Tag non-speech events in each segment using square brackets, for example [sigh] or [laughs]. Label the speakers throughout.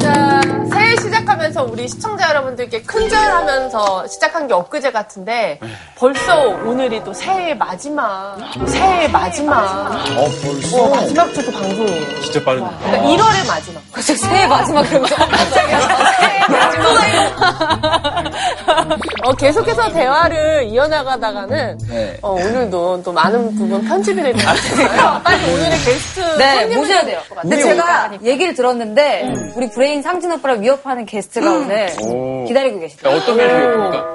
Speaker 1: 자, 새해 시작하면서 우리 시청자 여러분들께 큰절하면서 시작한 게 엊그제 같은데 벌써 오늘이 또 새해 마지막, 새해 마지막,
Speaker 2: 어, 벌써?
Speaker 1: 어, 마지막 주도 방송이에요.
Speaker 3: 진짜 빠르네.
Speaker 1: 그러니까 1월의 마지막. [laughs]
Speaker 4: 갑자기 새해 마지막 그러면서
Speaker 1: 새해 마지막. 어, 계속해서 대화를 이어나가다가는
Speaker 2: 네.
Speaker 1: 어, 오늘도 또 많은 부분 편집이 될 것 같아요. [laughs] 빨리 오늘의 게스트
Speaker 4: 네 모셔야 돼요. 근데 제가 얘기를 들었는데 우리 브레인 상진 오빠를 위협하는 게스트가 오늘
Speaker 3: 오.
Speaker 4: 기다리고 계시다.
Speaker 3: 어떤 매력입니까?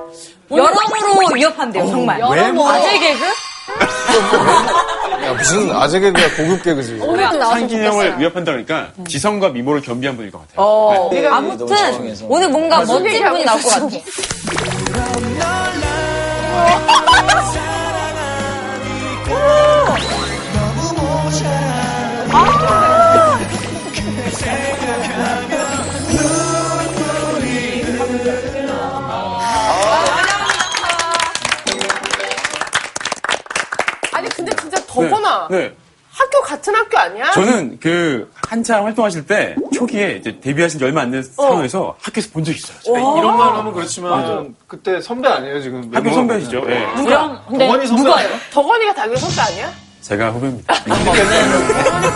Speaker 4: 여러모로 위협한대요 정말.
Speaker 2: 외모?
Speaker 4: 아재 개그?
Speaker 2: 야, 무슨 아재 개그야, 고급 개그지.
Speaker 1: 오늘도 나왔으면
Speaker 3: 상진이
Speaker 1: 좋겠어요.
Speaker 3: 형을 위협한다 그러니까 지성과 미모를 겸비한 분일 것 같아요.
Speaker 4: 어,
Speaker 3: 네.
Speaker 2: 너무
Speaker 4: 아무튼. 오늘 뭔가 멋진
Speaker 1: 얘기하고
Speaker 4: 분이 나올 것. 같아. [laughs]
Speaker 1: 아 진짜 더구나
Speaker 3: 네.
Speaker 1: 학교 같은 학교 아니야?
Speaker 3: 저는 그 한참 활동하실 때 초기에 이제 데뷔하신 지 얼마 안 된 상황에서 학교에서 본적 있어요. 저희.
Speaker 5: 이런 말 하면 그렇지만 좀 그때 선배 아니에요 지금
Speaker 3: 학교 선배시죠. 예.
Speaker 4: 누구랑? 근데
Speaker 5: 덩원이 선배
Speaker 4: 누가요?
Speaker 1: 덕원이가 당연히 선배 아니야?
Speaker 3: 제가 후배입니다.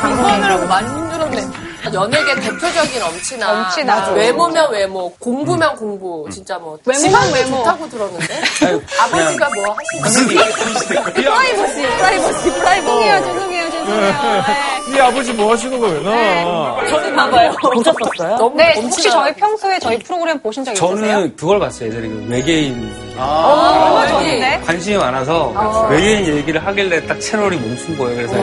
Speaker 1: 방송하느라고 많이 힘들었네. 연예계 대표적인 엄친아.
Speaker 4: 엄친아.
Speaker 1: 외모면 외모, 공부면 공부. 진짜 뭐.
Speaker 4: 외모면 외모.
Speaker 1: 좋다고 들었는데. 아버지가 뭐 하시는
Speaker 4: 프라이버시, 프라이버시, 프라이버시. 죄송해요, 죄송해요, 죄송해요.
Speaker 5: 이 아버지 뭐 하시는 거예요? 나
Speaker 4: 저는 봐봐요. 보셨었어요? 네, 혹시 저희 평소에 저희 프로그램 보신 적 있으세요?
Speaker 6: 저는 그걸 봤어요. 예전에 그 외계인
Speaker 4: 얼마 전인데?
Speaker 6: 관심이 많아서 외계인 얘기를 하길래 딱 채널이 멈춘 거예요. 그래서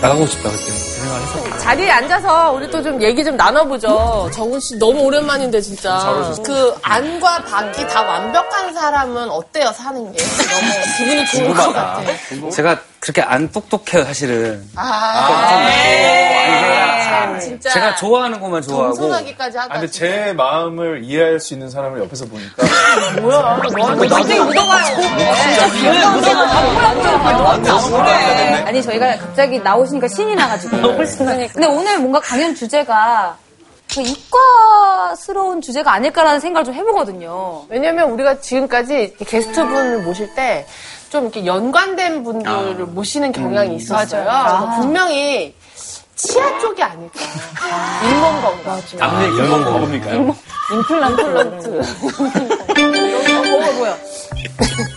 Speaker 6: 나가고 싶다 그때 그 생각을 했었어요.
Speaker 1: 자리에 앉아서 우리 또 좀 얘기 좀 나눠보죠. 정훈 씨 너무 오랜만인데 진짜. 그 안과 밖이 다 완벽한 사람은 어때요 사는 게? 너무 기분이 좋을 것 같아.
Speaker 6: 제가 그렇게 안 똑똑해요 사실은.
Speaker 1: 아,
Speaker 6: 제 가,
Speaker 1: 진짜.
Speaker 6: 제가 좋아하는 것만 좋아하고.
Speaker 1: 겸손하기까지 하다.
Speaker 5: 아, 근데 제 마음을 이해할 수 있는 사람을 옆에서 보니까. [laughs]
Speaker 1: 뭐야? 뭐 하는 거야?
Speaker 4: 갑자기 묻어가요. 아니 저희가 갑자기 나오시니까 신이 나가지고. 근데 오늘 뭔가 강연 주제가 그 이과스러운 주제가 아닐까라는 생각을 좀 해보거든요.
Speaker 1: 왜냐면 우리가 지금까지 게스트분을 모실 때 좀 이렇게 연관된 분들을 모시는 경향이 있었어요. 그래서 분명히 치아 쪽이 아닐까. 잇몸 건강.
Speaker 6: 남의 일본 거 뭡니까?
Speaker 1: 임플란트.
Speaker 4: 뭐가 뭐야? [laughs]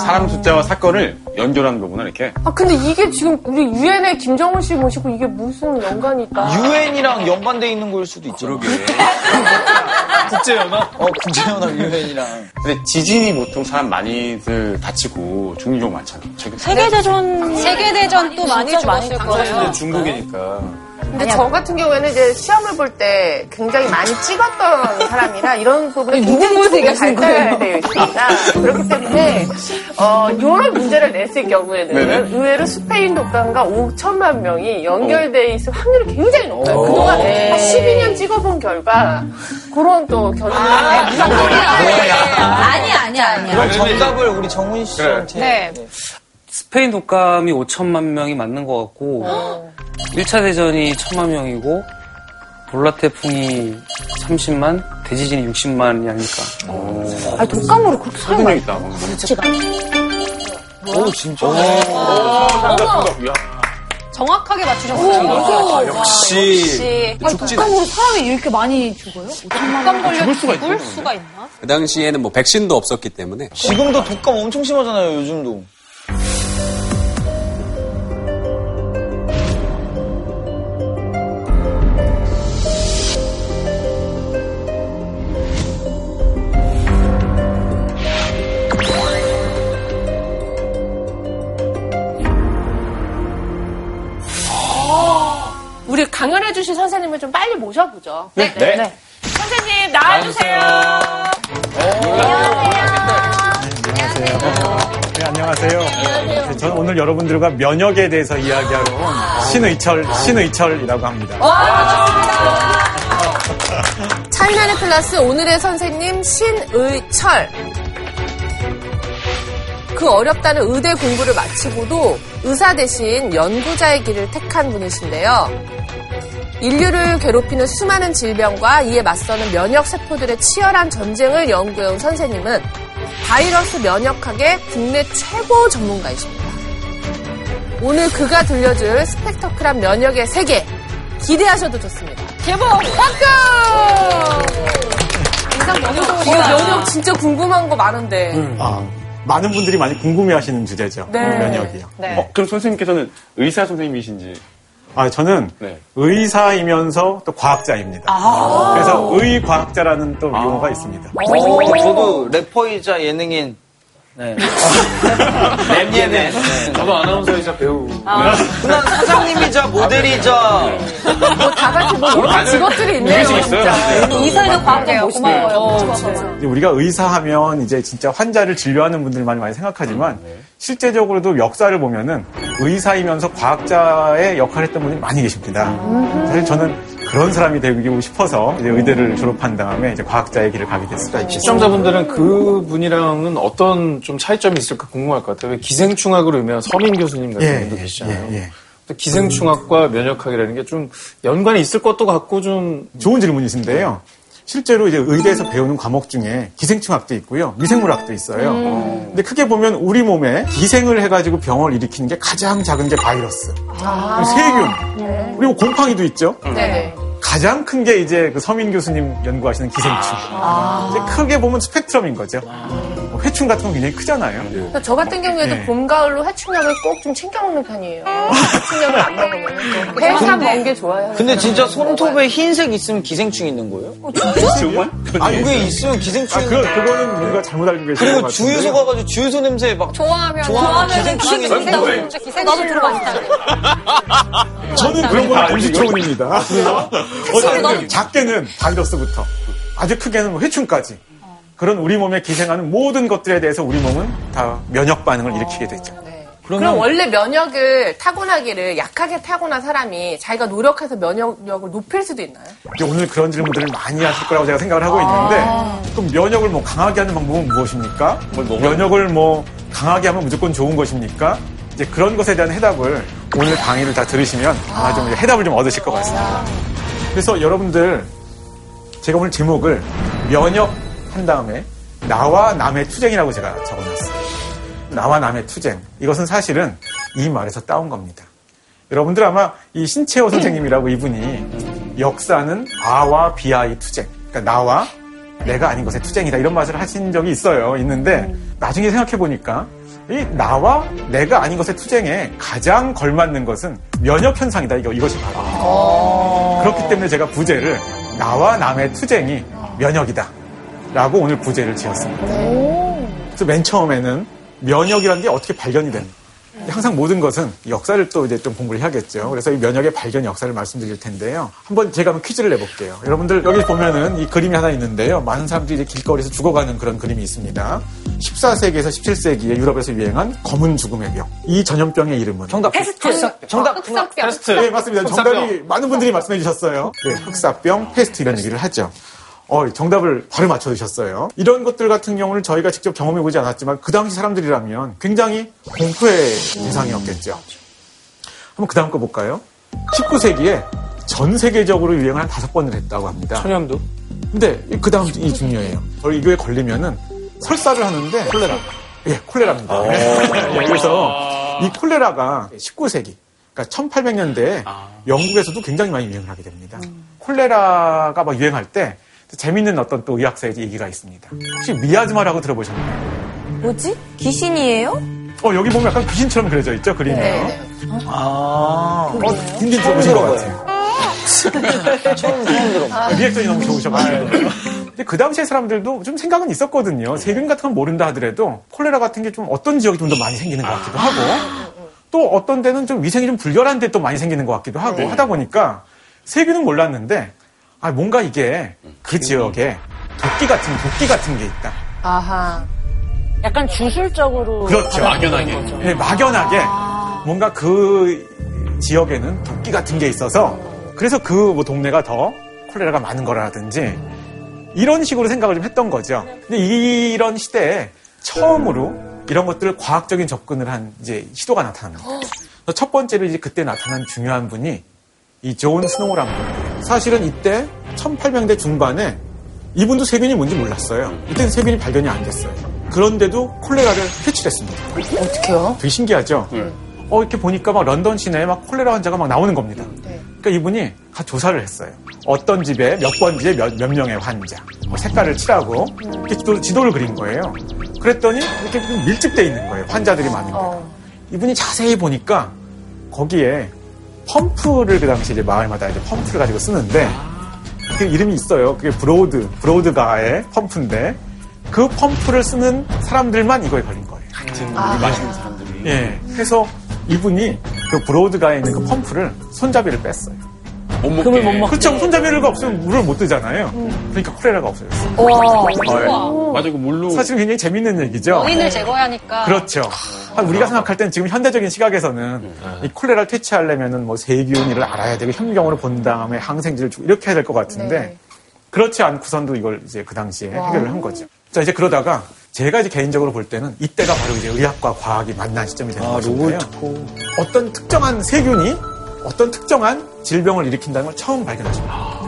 Speaker 3: 사람 숫자와 사건을 연결하는 거구나 이렇게.
Speaker 1: 아 근데 이게 지금 우리 유엔의 김정은 씨 모시고 이게 무슨 연관이 있다.
Speaker 2: 유엔이랑 연관돼 있는 걸 수도 있죠. 그러게. [laughs]
Speaker 5: 국제연합?
Speaker 2: 어, 국제연합 유엔이랑.
Speaker 3: 근데 지진이 보통 사람 많이들 다치고 죽는 경우 많잖아요. 최근
Speaker 4: 세계대전. 세계대전 또 많이 죽었을 거예요.
Speaker 5: 중국이니까.
Speaker 1: 근데 저 같은 경우에는 이제 시험을 볼 때 굉장히 많이 찍었던 [laughs] 사람이라 이런 부분에
Speaker 4: 누구
Speaker 1: 굉장히 조금 발달되어 있습니다. 그렇기 때문에 어, 이런 문제를 냈을 경우에는
Speaker 3: 네네.
Speaker 1: 의외로 스페인 독감과 5천만 명이 연결돼 있을 확률이 굉장히 높아요. 그동안 한 12년 찍어본 결과 그런 또 결론이
Speaker 4: 아니야, 아니야, 아니야.
Speaker 2: 그럼 정답을 우리 정훈 씨한테.
Speaker 4: 네.
Speaker 6: 스페인 독감이 5천만 명이 맞는 것 같고 1차 대전이 1천만 명이고 볼라 태풍이 30만, 대지진이 60만이 아닐까.
Speaker 4: 아니, 독감으로 그렇게 사람
Speaker 3: 설득력
Speaker 4: 많이
Speaker 3: 있다.
Speaker 2: 오, 진짜.
Speaker 4: 정확하게 맞추셨어요.
Speaker 2: 역시.
Speaker 4: 아니, 독감으로 사람이 이렇게 많이 죽어요? 독감 걸려 죽을 수가, 죽을 수가 있나?
Speaker 7: 그 당시에는 뭐 백신도 없었기 때문에
Speaker 2: 지금도 독감 엄청 심하잖아요, 요즘도.
Speaker 1: 강연해주신 선생님을 좀 빨리 모셔보죠.
Speaker 3: 네. 네.
Speaker 1: 선생님 나와주세요.
Speaker 8: 네, 안녕하세요. 네, 저는 오늘 여러분들과 면역에 대해서 이야기하러 온 신의철, 신의철이라고 합니다.
Speaker 1: 차이나의 [laughs] 클래스 오늘의 선생님 신의철. 그 어렵다는 의대 공부를 마치고도 의사 대신 연구자의 길을 택한 분이신데요. 인류를 괴롭히는 수많은 질병과 이에 맞서는 면역 세포들의 치열한 전쟁을 연구해온 선생님은 바이러스 면역학의 국내 최고 전문가이십니다. 오늘 그가 들려줄 스펙터클한 면역의 세계 기대하셔도 좋습니다. 개봉 박수! 인상 너무 좋으시다. 면역 진짜 궁금한 거 많은데.
Speaker 8: 아, 많은 분들이 많이 궁금해하시는 주제죠.
Speaker 1: 네.
Speaker 8: 면역이요.
Speaker 3: 어, 그럼 선생님께서는 의사 선생님이신지.
Speaker 8: 아, 저는
Speaker 3: 네.
Speaker 8: 의사이면서 또 과학자입니다. 그래서 의과학자라는 또 용어가 있습니다.
Speaker 2: 어, 저도 래퍼이자 예능인. 네. [laughs] 랩 예능. 네.
Speaker 5: 저도 아나운서이자 배우.
Speaker 2: 난 사장님이자 모델이자.
Speaker 1: 뭐 다 같이 뭐 이런 직업들이 있네요. 진짜.
Speaker 4: 이사회도 과학자 멋있네요.
Speaker 1: 어, 진짜.
Speaker 8: 이제 우리가 의사하면 이제 진짜 환자를 진료하는 분들만 많이 생각하지만 실제적으로도 역사를 보면은 의사이면서 과학자의 역할을 했던 분들이 많이 계십니다. 사실 저는 그런 사람이 되고 싶어서 이제 의대를 졸업한 다음에 이제 과학자의 길을 가게 됐습니다.
Speaker 5: 시청자분들은 그 분이랑은 어떤 좀 차이점이 있을까 궁금할 것 같아요. 왜 기생충학으로 유명한 서민 교수님 같은
Speaker 8: 예,
Speaker 5: 분도
Speaker 8: 예,
Speaker 5: 계시잖아요.
Speaker 8: 예, 예.
Speaker 5: 또 기생충학과 면역학이라는 게 좀 연관이 있을 것도 같고 좀
Speaker 8: 좋은 질문이신데요. 실제로 이제 의대에서 배우는 과목 중에 기생충학도 있고요, 미생물학도 있어요. 근데 크게 보면 우리 몸에 기생을 해가지고 병을 일으키는 게 가장 작은 게 바이러스, 그리고 세균, 그리고 곰팡이도 있죠.
Speaker 1: 네네.
Speaker 8: 가장 큰 게 이제 그 서민 교수님 연구하시는 기생충. 이제 크게 보면 스펙트럼인 거죠. 뭐 회충 같은 건 굉장히 크잖아요.
Speaker 1: 그래서 저 같은 경우에도
Speaker 8: 네.
Speaker 1: 봄, 가을로 해충약을 꼭 좀 챙겨 먹는 편이에요. [laughs] 해충약을 안 먹으면. 해삼 먹는 게 좋아요.
Speaker 2: 근데 진짜 손톱에 흰색 있으면 기생충 있는 거예요?
Speaker 3: 정말?
Speaker 2: 아, 이게 있으면 기생충.
Speaker 8: 아, 그, 그거는 뭔가 잘못 알고 계신 것
Speaker 2: 그리고. 주유소 가가지고 주유소 냄새 막
Speaker 4: 좋아하면
Speaker 2: 좋아하면 기생충이 있는 거예요.
Speaker 4: 나도 들어봤다. [laughs]
Speaker 8: 저는 그런 건 동시 초원입니다. [laughs] 어쨌든
Speaker 4: 너무-
Speaker 8: 작게는 바이러스부터 아주 크게는 뭐 회충까지 그런 우리 몸에 기생하는 모든 것들에 대해서 우리 몸은 다 면역 반응을 일으키게 되죠.
Speaker 1: 그럼 원래 면역을 타고나기를 약하게 타고난 사람이 자기가 노력해서 면역력을 높일 수도 있나요?
Speaker 8: 이제 오늘 그런 질문들을 많이 하실 거라고 제가 생각을 하고 있는데 그럼 면역을 뭐 강하게 하는 방법은 무엇입니까? 면역을 뭐 강하게 하면 무조건 좋은 것입니까? 이제 그런 것에 대한 해답을 오늘 강의를 다 들으시면 아마 좀 해답을 좀 얻으실 것 같습니다. 그래서 여러분들 제가 오늘 제목을 면역 한 다음에 나와 남의 투쟁이라고 제가 적어놨어요. 나와 남의 투쟁. 이것은 사실은 이 말에서 따온 겁니다. 여러분들 아마 이 신채호 선생님이라고 이분이 역사는 아와 비아의 투쟁. 그러니까 나와 내가 아닌 것의 투쟁이다. 이런 말을 하신 적이 있어요. 있는데 나중에 생각해 보니까 이 나와 내가 아닌 것의 투쟁에 가장 걸맞는 것은 면역 현상이다. 이거 이것이 바로. 그렇기 때문에 제가 부제를 나와 남의 투쟁이 면역이다. 라고 오늘 부제를 지었습니다. 그래서 맨 처음에는 면역이라는 게 어떻게 발견이 되는 항상 모든 것은 역사를 또 이제 좀 공부를 해야겠죠. 그래서 이 면역의 발견 역사를 말씀드릴 텐데요. 한번 제가 한번 퀴즈를 내볼게요. 여러분들 여기 보면은 이 그림이 하나 있는데요. 많은 사람들이 이제 길거리에서 죽어가는 그런 그림이 있습니다. 14세기에서 17세기에 유럽에서 유행한 검은 죽음의 병. 이 전염병의 이름은
Speaker 2: 정답. 정답.
Speaker 1: 흑사병.
Speaker 5: 페스트.
Speaker 8: 네, 맞습니다. 정답이 많은 분들이 말씀해 주셨어요. 네, 흑사병, 페스트 이런 얘기를 하죠. 어, 정답을 바로 맞춰주셨어요. 이런 것들 같은 경우는 저희가 직접 경험해보지 않았지만 그 당시 사람들이라면 굉장히 공포의 대상이었겠죠. 한번 그 다음 거 볼까요? 19세기에 전 세계적으로 유행을 한 다섯 번을 했다고 합니다.
Speaker 5: 천연두.
Speaker 8: 근데 그 다음 이 중요해요. 바로 이거에 걸리면은 설사를 하는데 콜레라. 예, 콜레라입니다. [laughs] 예, 그래서 이 콜레라가 19세기, 그러니까 1800년대에 영국에서도 굉장히 많이 유행을 하게 됩니다. 콜레라가 막 유행할 때 재밌는 어떤 또 의학사의 얘기가 있습니다. 혹시 미아즈마라고 들어보셨나요?
Speaker 4: 뭐지? 귀신이에요?
Speaker 8: 어, 여기 보면 약간 귀신처럼 그려져 있죠, 그림이요.
Speaker 1: 네.
Speaker 2: 아.
Speaker 8: 어, 굉장히 들어보신 것. 같아요.
Speaker 2: 처음, 처음 들어.
Speaker 8: 아, 리액션이 너무 좋으셔가지고. 근데 그 당시에 사람들도 좀 생각은 있었거든요. 세균 같은 건 모른다 하더라도 콜레라 같은 게 좀 어떤 지역이 좀 더 많이 생기는 것 같기도 하고 또 어떤 데는 좀 위생이 좀 불결한 데 또 많이 생기는 것 같기도 하고 하다 보니까 세균은 몰랐는데 아, 뭔가 이게 그 지역에 도끼 같은, 도끼 같은 게 있다.
Speaker 1: 아하.
Speaker 9: 약간 주술적으로
Speaker 8: 그렇죠.
Speaker 3: 막연하게.
Speaker 8: 네, 막연하게 뭔가 그 지역에는 독기 같은 게 있어서 그래서 그 뭐 동네가 더 콜레라가 많은 거라든지 이런 식으로 생각을 좀 했던 거죠. 근데 이런 시대에 처음으로 이런 것들을 과학적인 접근을 한 이제 시도가 나타납니다. 첫 번째로 이제 그때 나타난 중요한 분이 이 존 스노우라는 분이에요. 사실은 이때 1800년대 중반에 이분도 세균이 뭔지 몰랐어요. 이때는 세균이 발견이 안 됐어요. 그런데도 콜레라를 퇴치했습니다.
Speaker 1: 어떻게요?
Speaker 8: 되게 신기하죠? 어, 이렇게 보니까 막 런던 시내에 막 콜레라 환자가 막 나오는 겁니다. 그러니까 이분이 가 조사를 했어요. 어떤 집에 몇 번지에 몇, 몇 명의 환자, 뭐 색깔을 칠하고 이렇게 지도, 지도를 그린 거예요. 그랬더니 이렇게 좀 밀집돼 있는 거예요. 환자들이 많은 데. 이분이 자세히 보니까 거기에 펌프를 그 당시 이제 마을마다 이제 펌프를 가지고 쓰는데 그 이름이 있어요. 그게 브로드, 브로드가의 펌프인데 그 펌프를 쓰는 사람들만 이거에 걸린 거예요.
Speaker 3: 같은 물 마시는 사람들이.
Speaker 8: 예. 그래서 이분이 그 브로드가에 있는 그 펌프를 손잡이를 뺐어요.
Speaker 3: 못 먹게.
Speaker 8: 그렇죠. 손잡이가 없으면 물을 못 뜨잖아요. 그러니까 콜레라가 없어졌어요.
Speaker 4: 와.
Speaker 3: 맞아, 그 물로.
Speaker 8: 사실 굉장히 재밌는 얘기죠.
Speaker 4: 원인을 제거해야 하니까.
Speaker 8: 그렇죠. 아, 우리가 생각할 때는 지금 현대적인 시각에서는 이 콜레라를 퇴치하려면은 뭐 세균을 알아야 되고 현미경으로 본 다음에 항생제를 주고 이렇게 해야 될 것 같은데 그렇지 않고선도 이걸 이제 그 당시에 해결을 한 거죠. 자 이제 그러다가 제가 이제 개인적으로 볼 때는 이때가 바로 이제 의학과 과학이 만난 시점이 되는 것인데요. 어떤 특정한 세균이 어떤 특정한 질병을 일으킨다는 걸 처음 발견하십니다.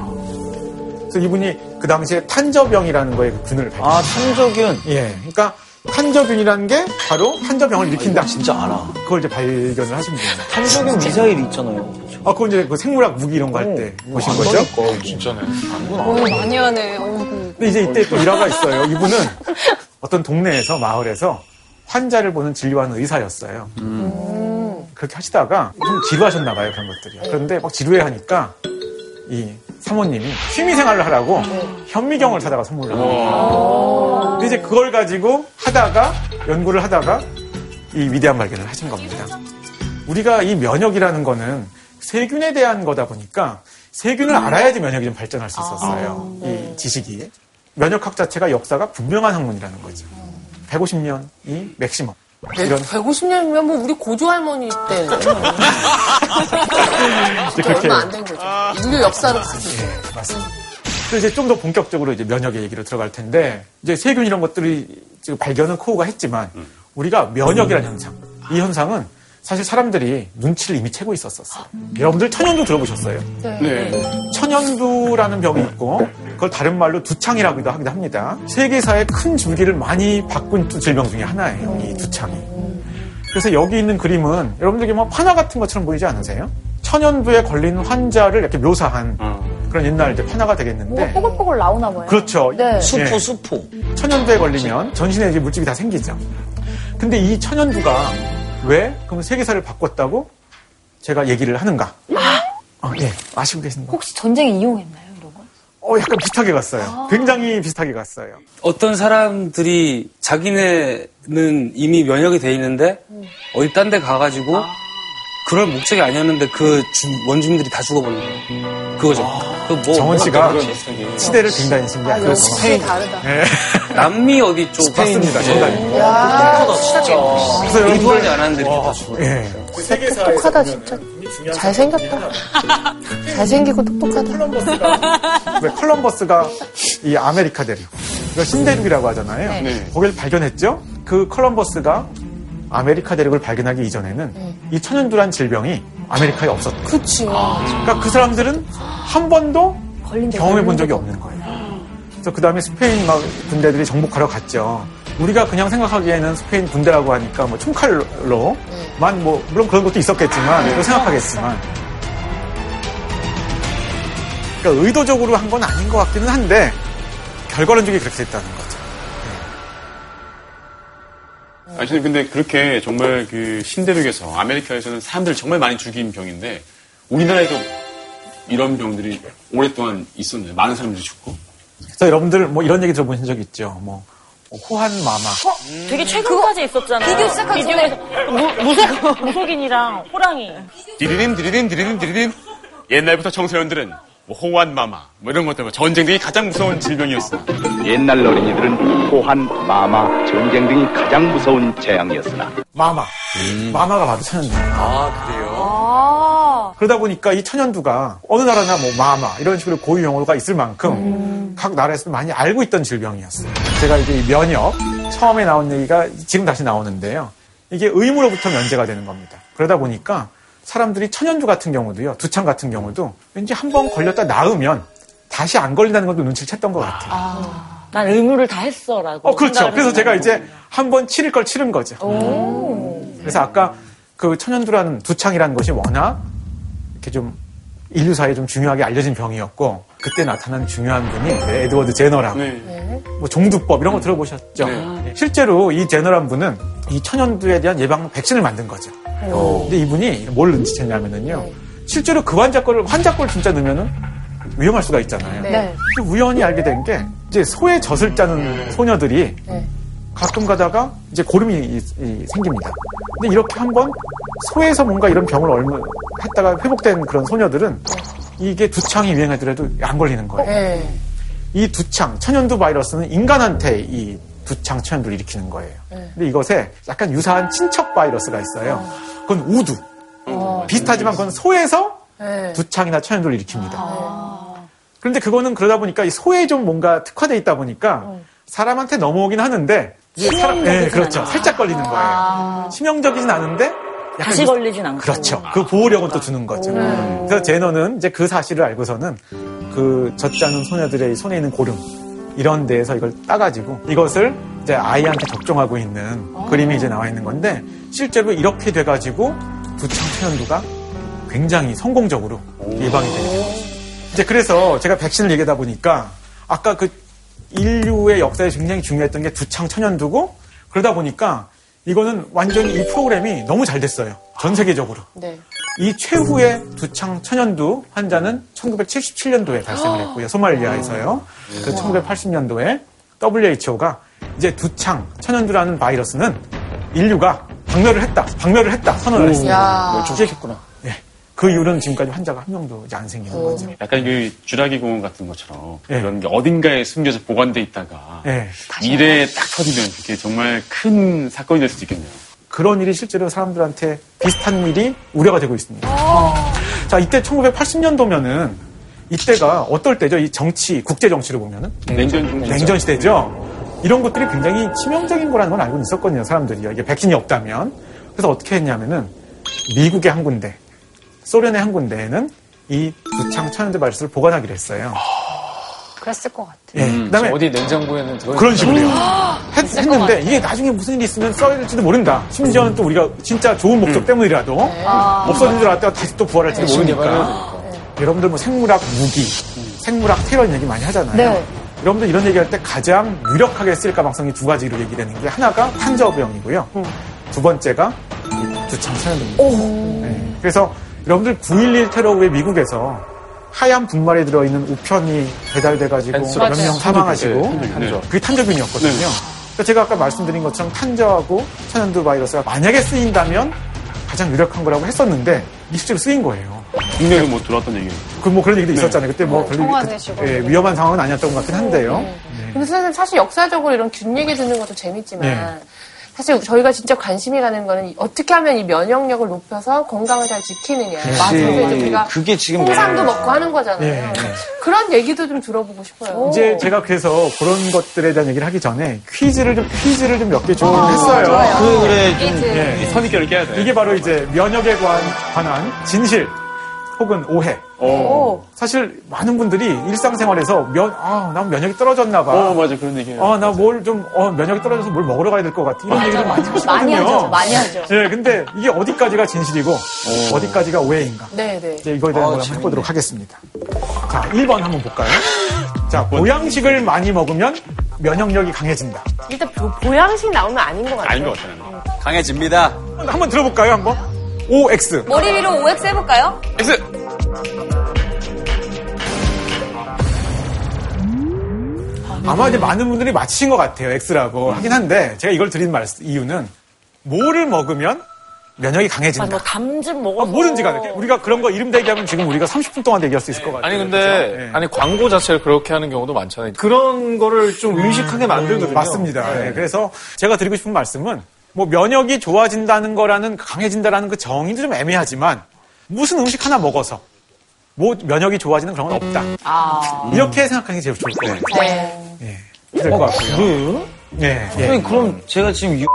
Speaker 8: 그래서 이분이 그 당시에 탄저병이라는 거에 그 균을 발견.
Speaker 2: 아, 탄저균.
Speaker 8: 예, 그러니까 탄저균이라는 게 바로 탄저병을 일으킨다.
Speaker 2: 진짜 알아.
Speaker 8: 그걸 이제 발견을 하신 분이에요.
Speaker 2: 탄저균 미사일 있잖아요.
Speaker 8: 아, 그건 이제 그 생물학 무기 이런 거 할 때 보신 거죠?
Speaker 5: 어, 진짜네.
Speaker 4: 많이 하네.
Speaker 8: 근데 이제 이때 또 일화가 있어요. 이분은 어떤 동네에서 마을에서 환자를 보는 진료하는 의사였어요. 그렇게 하시다가 좀 지루하셨나 봐요 그런 것들이. 그런데 막 지루해 하니까 이 사모님이 취미 생활을 하라고 현미경을 사다가 선물을 합니다. 근데 이제 그걸 가지고 하다가 연구를 하다가 이 위대한 발견을 하신 겁니다. 우리가 이 면역이라는 거는 세균에 대한 거다 보니까 세균을 알아야지 면역이 좀 발전할 수 있었어요. 이 지식이. 면역학 자체가 역사가 분명한 학문이라는 거죠. 150년이 맥시멈. 이런.
Speaker 1: 150년이면 뭐 우리 고조 할머니 때. [laughs]
Speaker 8: 이제 그렇게
Speaker 1: 얼마 안 된 거죠. 인류 역사로 봤을 때.
Speaker 8: 예, 맞습니다. 그래서 이제 좀 더 본격적으로 이제 면역의 얘기로 들어갈 텐데 이제 세균 이런 것들이 지금 발견은 코우가 했지만 우리가 면역이라는 현상. 이 현상은 사실 사람들이 눈치를 이미 채고 있었었어요. 여러분들 천연두 들어보셨어요?
Speaker 3: 네.
Speaker 8: 천연두라는 병이 있고 그걸 다른 말로 두창이라고도 하기도 합니다. 세계사의 큰 줄기를 많이 바꾼 또 질병 중에 하나예요. 이 두창이. 그래서 여기 있는 그림은 여러분들에게 뭐 판화 같은 것처럼 보이지 않으세요? 천연두에 걸린 환자를 이렇게 묘사한 그런 옛날 이제 판화가 되겠는데
Speaker 4: 뽀글뽀글 나오나 봐요.
Speaker 8: 그렇죠.
Speaker 4: 네.
Speaker 2: 수포,
Speaker 8: 예.
Speaker 2: 수포.
Speaker 8: 천연두에 걸리면 전신에 이제 물집이 다 생기죠. 근데 이 천연두가 왜 그럼 세계사를 바꿨다고 제가 얘기를 하는가? 아, 예, 아시고 계신 거?
Speaker 4: 혹시 전쟁에 이용했나요, 이런 거?
Speaker 8: 어, 약간 비슷하게 갔어요. 굉장히 비슷하게 갔어요.
Speaker 6: 어떤 사람들이 자기네는 이미 면역이 돼 있는데 어디 딴 데 가가지고 그럴 목적이 아니었는데 그 주- 원주민들이 다 죽어버린 거예요. 그거죠. 그 뭐,
Speaker 8: 정원 씨가 시대를 굉장히 신기하게
Speaker 1: 아, 역시 다르다.
Speaker 8: 예, [laughs]
Speaker 6: 남미 어디 쪽
Speaker 8: 맞습니다. 정답입니다.
Speaker 1: 야,
Speaker 8: 그래서
Speaker 6: 의도하지
Speaker 8: 여러분들,
Speaker 6: 않았는데 이렇게 다 죽어.
Speaker 8: 예.
Speaker 1: 똑똑하다, 진짜. 잘생겼다. 잘생기고 똑똑하다.
Speaker 8: 왜 컬럼버스가 이 아메리카 대륙, 이걸 신대륙이라고 하잖아요.
Speaker 3: 네.
Speaker 8: 거길 발견했죠? 그 컬럼버스가 아메리카 대륙을 발견하기 이전에는 이 천연두란 질병이 아메리카에 없었다.
Speaker 1: 그치.
Speaker 8: 그러니까 그 사람들은 한 번도 경험해 본 적이 없는 거예요. 그래서 그 다음에 스페인 막 군대들이 정복하러 갔죠. 우리가 그냥 생각하기에는 스페인 군대라고 하니까 뭐 총칼로만 뭐 물론 그런 것도 있었겠지만 또 생각하겠지만 그러니까 의도적으로 한 건 아닌 것 같기는 한데 결과론적이 그렇게 됐다는 거죠.
Speaker 3: 아니, 저는 근데 그렇게 정말 그 신대륙에서 아메리카에서는 사람들을 정말 많이 죽인 병인데 우리나라에도 이런 병들이 오랫동안 있었는데 많은 사람들이 죽고
Speaker 8: 그래서 여러분들 뭐 이런 얘기 들어보신 적 있죠. 뭐 호환 마마.
Speaker 9: 되게 최근까지 있었잖아요.
Speaker 4: 비디오 시작하기 전에
Speaker 9: 무, 무속, 무속인이랑 호랑이.
Speaker 3: 디리린 디리린 디리린 디리린 옛날부터 청소년들은 뭐 호환 마마 뭐 이런 것 때문에 전쟁 등이 가장 무서운 질병이었어.
Speaker 10: 옛날 어린이들은 호환, 마마, 전쟁 등이 가장 무서운 재앙이었으나
Speaker 8: 마마. 마마가 바로 천연두.
Speaker 7: 아, 그래요?
Speaker 4: 아.
Speaker 8: 그러다 보니까 이 천연두가 어느 나라나 뭐 마마 이런 식으로 고유 용어가 있을 만큼 각 나라에서 많이 알고 있던 질병이었어요. 제가 이제 이 면역 처음에 나온 얘기가 지금 다시 나오는데요. 이게 의무로부터 면제가 되는 겁니다. 그러다 보니까 사람들이 천연두 같은 경우도요, 두창 같은 경우도 왠지 한 번 걸렸다 나으면 다시 안 걸린다는 것도 눈치를 챘던 것 같아요.
Speaker 9: 난 의무를 다 했어라고.
Speaker 8: 어, 그렇죠. 그래서 제가. 이제 한 번 치를 걸 치른 거죠. 그래서 아까 그 천연두라는 두창이라는 것이 워낙 이렇게 좀 인류 사이에 좀 중요하게 알려진 병이었고 그때 나타난 중요한 분이 이제 에드워드 제너라고
Speaker 3: 네.
Speaker 8: 뭐 종두법 이런 거 들어보셨죠?
Speaker 3: 네.
Speaker 8: 실제로 이 제너란 분은 이 천연두에 대한 예방 백신을 만든 거죠. 근데 이분이 뭘 눈치챘냐면은요. 실제로 그 환자 거를 환자 거를 진짜 넣으면은 위험할 수가 있잖아요.
Speaker 1: 네.
Speaker 8: 그 우연히 알게 된 게 이제 소의 젖을 짜는 소녀들이
Speaker 1: 네.
Speaker 8: 가끔 가다가 이제 고름이 이- 이 생깁니다. 근데 이렇게 한번 소에서 뭔가 이런 병을 얼마 했다가 회복된 그런 소녀들은 이게 두창이 유행하더라도 안 걸리는 거예요.
Speaker 1: 네.
Speaker 8: 이 두창, 천연두 바이러스는 인간한테 이 두창 천연두를 일으키는 거예요. 근데 이것에 약간 유사한 친척 바이러스가 있어요. 그건 우두. 비슷하지만 그건 소에서
Speaker 1: 네.
Speaker 8: 두창이나 천연두를 일으킵니다. 그런데 그거는 그러다 보니까 이 소에 좀 뭔가 특화돼 있다 보니까 사람한테 넘어오긴 하는데 사람, 네, 그렇죠. 살짝 걸리는 거예요. 치명적이진 않은데 약간
Speaker 9: 다시
Speaker 8: 이-
Speaker 9: 걸리진 않고.
Speaker 8: 그렇죠. 그 보호력은 또 주는 거죠. 그래서 제너는 이제 그 사실을 알고서는 그 젖자는 소녀들의 손에 있는 고름 이런 데에서 이걸 따가지고 이것을 이제 아이한테 접종하고 있는 그림이 이제 나와 있는 건데 실제로 이렇게 돼가지고 두창 천연두가 굉장히 성공적으로 예방이 되게 된 거죠. 이제 그래서 제가 백신을 얘기하다 보니까 아까 그 인류의 역사에 굉장히 중요했던 게 두창 천연두고 그러다 보니까 이거는 완전히 이 프로그램이 너무 잘 됐어요. 전 세계적으로.
Speaker 1: 네.
Speaker 8: 이 최후의 두창 천연두 환자는 1977년도에 발생을 했고요. 소말리아에서요. 그 1980년도에 WHO가 이제 두창 천연두라는 바이러스는 인류가 박멸을 했다, 박멸을 했다 선언을 했습니다.
Speaker 1: 야.
Speaker 8: 멸종시켰구나. 예. 그 이후로는 지금까지 환자가 한 명도 이제 안 생기는 거죠.
Speaker 3: 약간 그 주라기 공원 같은 것처럼
Speaker 8: 네.
Speaker 3: 그런 게 어딘가에 숨겨서 보관돼 있다가
Speaker 8: 예.
Speaker 3: 미래에 딱 터지면 그게 정말 큰 사건이 될 수도 있겠네요.
Speaker 8: 그런 일이 실제로 사람들한테 비슷한 일이 우려가 되고 있습니다. 자, 이때 1980년도면은 이때가 어떨 때죠? 이 정치, 국제 정치를 보면은
Speaker 3: 냉전
Speaker 8: 냉전 시대죠. 이런 것들이 굉장히 치명적인 거라는 건 알고 있었거든요, 사람들이요. 이게 백신이 없다면. 그래서 어떻게 했냐면은 미국의 한 군데, 소련의 한 군데에는 이 두창 천연두 바이러스를 보관하기로 했어요.
Speaker 4: 그랬을 것 같아.
Speaker 8: 예. 그다음에
Speaker 5: 어디 냉장고에는 들어
Speaker 8: 그런 식으로요. 했, 했는데 이게 나중에 무슨 일이 있으면 써질지도 모른다. 심지어는 또 우리가 진짜 좋은 목적 때문이라도 없어진 줄 알았다가 다시 또 부활할지도 모르니까. 여러분들 뭐 생물학 무기, 생물학 테러 이런 얘기 많이 하잖아요.
Speaker 4: 네.
Speaker 8: 여러분들 이런 얘기할 때 가장 유력하게 쓸 가능성이 두 가지로 얘기되는 게 하나가 탄저병이고요. 두 번째가 이 두창 천연두입니다. 네. 그래서 여러분들 9.11 테러 후에 미국에서 하얀 분말에 들어있는 우편이 배달돼가지고 몇 명 사망하시고
Speaker 3: 탄저.
Speaker 8: 그게 탄저균이었거든요. 그러니까 제가 아까 말씀드린 것처럼 탄저하고 천연두 바이러스가 만약에 쓰인다면 가장 유력한 거라고 했었는데 이 실제로 쓰인 거예요.
Speaker 3: 국내에 뭐 들어왔던 얘기예요.
Speaker 8: 그뭐 그런 얘기도 있었잖아요. 그때 뭐 별로
Speaker 4: 청와대
Speaker 8: 그- 예, 위험한 상황은 아니었던 것 같긴 한데요.
Speaker 1: 근데 사실, 사실 역사적으로 이런 균 얘기 듣는 것도 재밌지만
Speaker 8: 네.
Speaker 1: 사실 저희가 진짜 관심이 가는 거는 이- 어떻게 하면 이 면역력을 높여서 건강을 잘 지키느냐. 이제 우리가
Speaker 2: 그게 지금
Speaker 1: 홍삼도 먹고 하는 거잖아요.
Speaker 8: 예, 예.
Speaker 1: 그런 얘기도 좀 들어보고 싶어요.
Speaker 8: 이제 제가 그래서 그런 것들에 대한 얘기를 하기 전에 퀴즈를 좀 퀴즈를 좀 몇개 준비를 했어요.
Speaker 2: 그 그래 좀
Speaker 8: 예.
Speaker 3: 선입견을 깨야 돼.
Speaker 8: 이게 바로 이제 면역에 관, 관한 진실 혹은 오해.
Speaker 3: 어,
Speaker 8: 사실 많은 분들이 일상생활에서 면, 아, 난 면역이 떨어졌나 봐.
Speaker 3: 어 맞아 그런 얘기예요.
Speaker 8: 아, 나 뭘 좀, 어, 면역이 떨어져서 뭘 먹으러 가야 될 것 같아. 이런 얘기를 많이 하시거든요.
Speaker 4: 많이 하죠, 많이 하죠.
Speaker 8: 예, 근데 이게 어디까지가 진실이고, 어. 디까지가 오해인가.
Speaker 1: 네, 네.
Speaker 8: 이제 이거에 대한 걸 한번 해보도록 하겠습니다. 자, 1번 한번 볼까요? 자, 보양식을 많이 먹으면 면역력이 강해진다.
Speaker 1: 일단 보, 보양식 나오면 아닌 것 같아요.
Speaker 3: 아닌 것 같아요.
Speaker 7: 강해집니다.
Speaker 8: 한번 들어볼까요, 한번? OX.
Speaker 4: 머리 위로 OX 해볼까요?
Speaker 3: X.
Speaker 8: 아마 이제 많은 분들이 맞히신 것 같아요, X라고 하긴 한데, 제가 이걸 드린 말, 이유는, 뭐를 먹으면 면역이
Speaker 9: 아,
Speaker 8: 강해진다.
Speaker 9: 뭐 담즙
Speaker 8: 아,
Speaker 9: 먹어서.
Speaker 8: 뭐든지 간에 우리가 그런 거 이름 대기하면 지금 우리가 30분 동안 대기할 수 있을 것 같아요.
Speaker 5: 아니 근데
Speaker 8: 그죠? 예.
Speaker 5: 아니 광고 자체를 그렇게 하는 경우도 많잖아요. 그런 거를 좀 의식하게 만들거든요.
Speaker 8: 맞습니다. 예, 그래서 제가 드리고 싶은 말씀은 뭐 면역이 좋아진다는 거라는 강해진다라는 그 정의도 좀 애매하지만 무슨 음식 하나 먹어서 뭐 면역이 좋아지는 그런 건 없다. 이렇게 생각하는 게 제일 좋을 것 같아요.
Speaker 1: 네.
Speaker 8: 예. 그럴 것 같고요.
Speaker 2: 그래요?
Speaker 8: 예, 예.
Speaker 2: 선생님 그럼 제가 지금 유...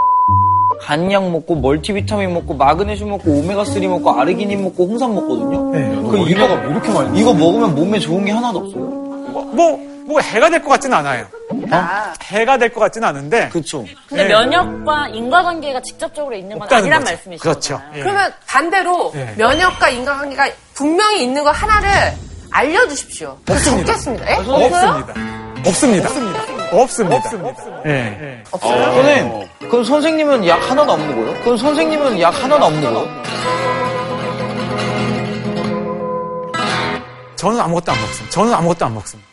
Speaker 2: 간약 먹고 멀티비타민 먹고 마그네슘 먹고 오메가3 먹고 아르기닌 먹고 홍삼 먹거든요.
Speaker 8: 네.
Speaker 2: 그 이거 이렇게 많이 이거 먹으면 몸에 좋은 게 하나도 없어요.
Speaker 8: 뭐, 뭐 해가 될 것 같지는 않아요. 어? 해가 될 것 같지는 않은데.
Speaker 2: 그렇죠.
Speaker 9: 근데
Speaker 8: 네.
Speaker 9: 면역과 인과관계가 직접적으로 있는 건 아니란
Speaker 8: 거죠.
Speaker 9: 말씀이시죠?
Speaker 8: 그렇죠. 예.
Speaker 1: 그러면 반대로
Speaker 8: 네.
Speaker 1: 면역과 인과관계가 분명히 있는 거 하나를 알려주십시오.
Speaker 8: 없습니다.
Speaker 1: 적겠습니다. 예?
Speaker 8: 없습니다. 없습니다. 없습니다. 없습니다. 예.
Speaker 1: 없어요?
Speaker 2: 선생님, 그럼 선생님은 약 하나도 안 먹어요? 그럼 선생님은 약 하나도 안 먹어요?
Speaker 8: 저는 아무것도 안 먹습니다. 저는 아무것도 안 먹습니다.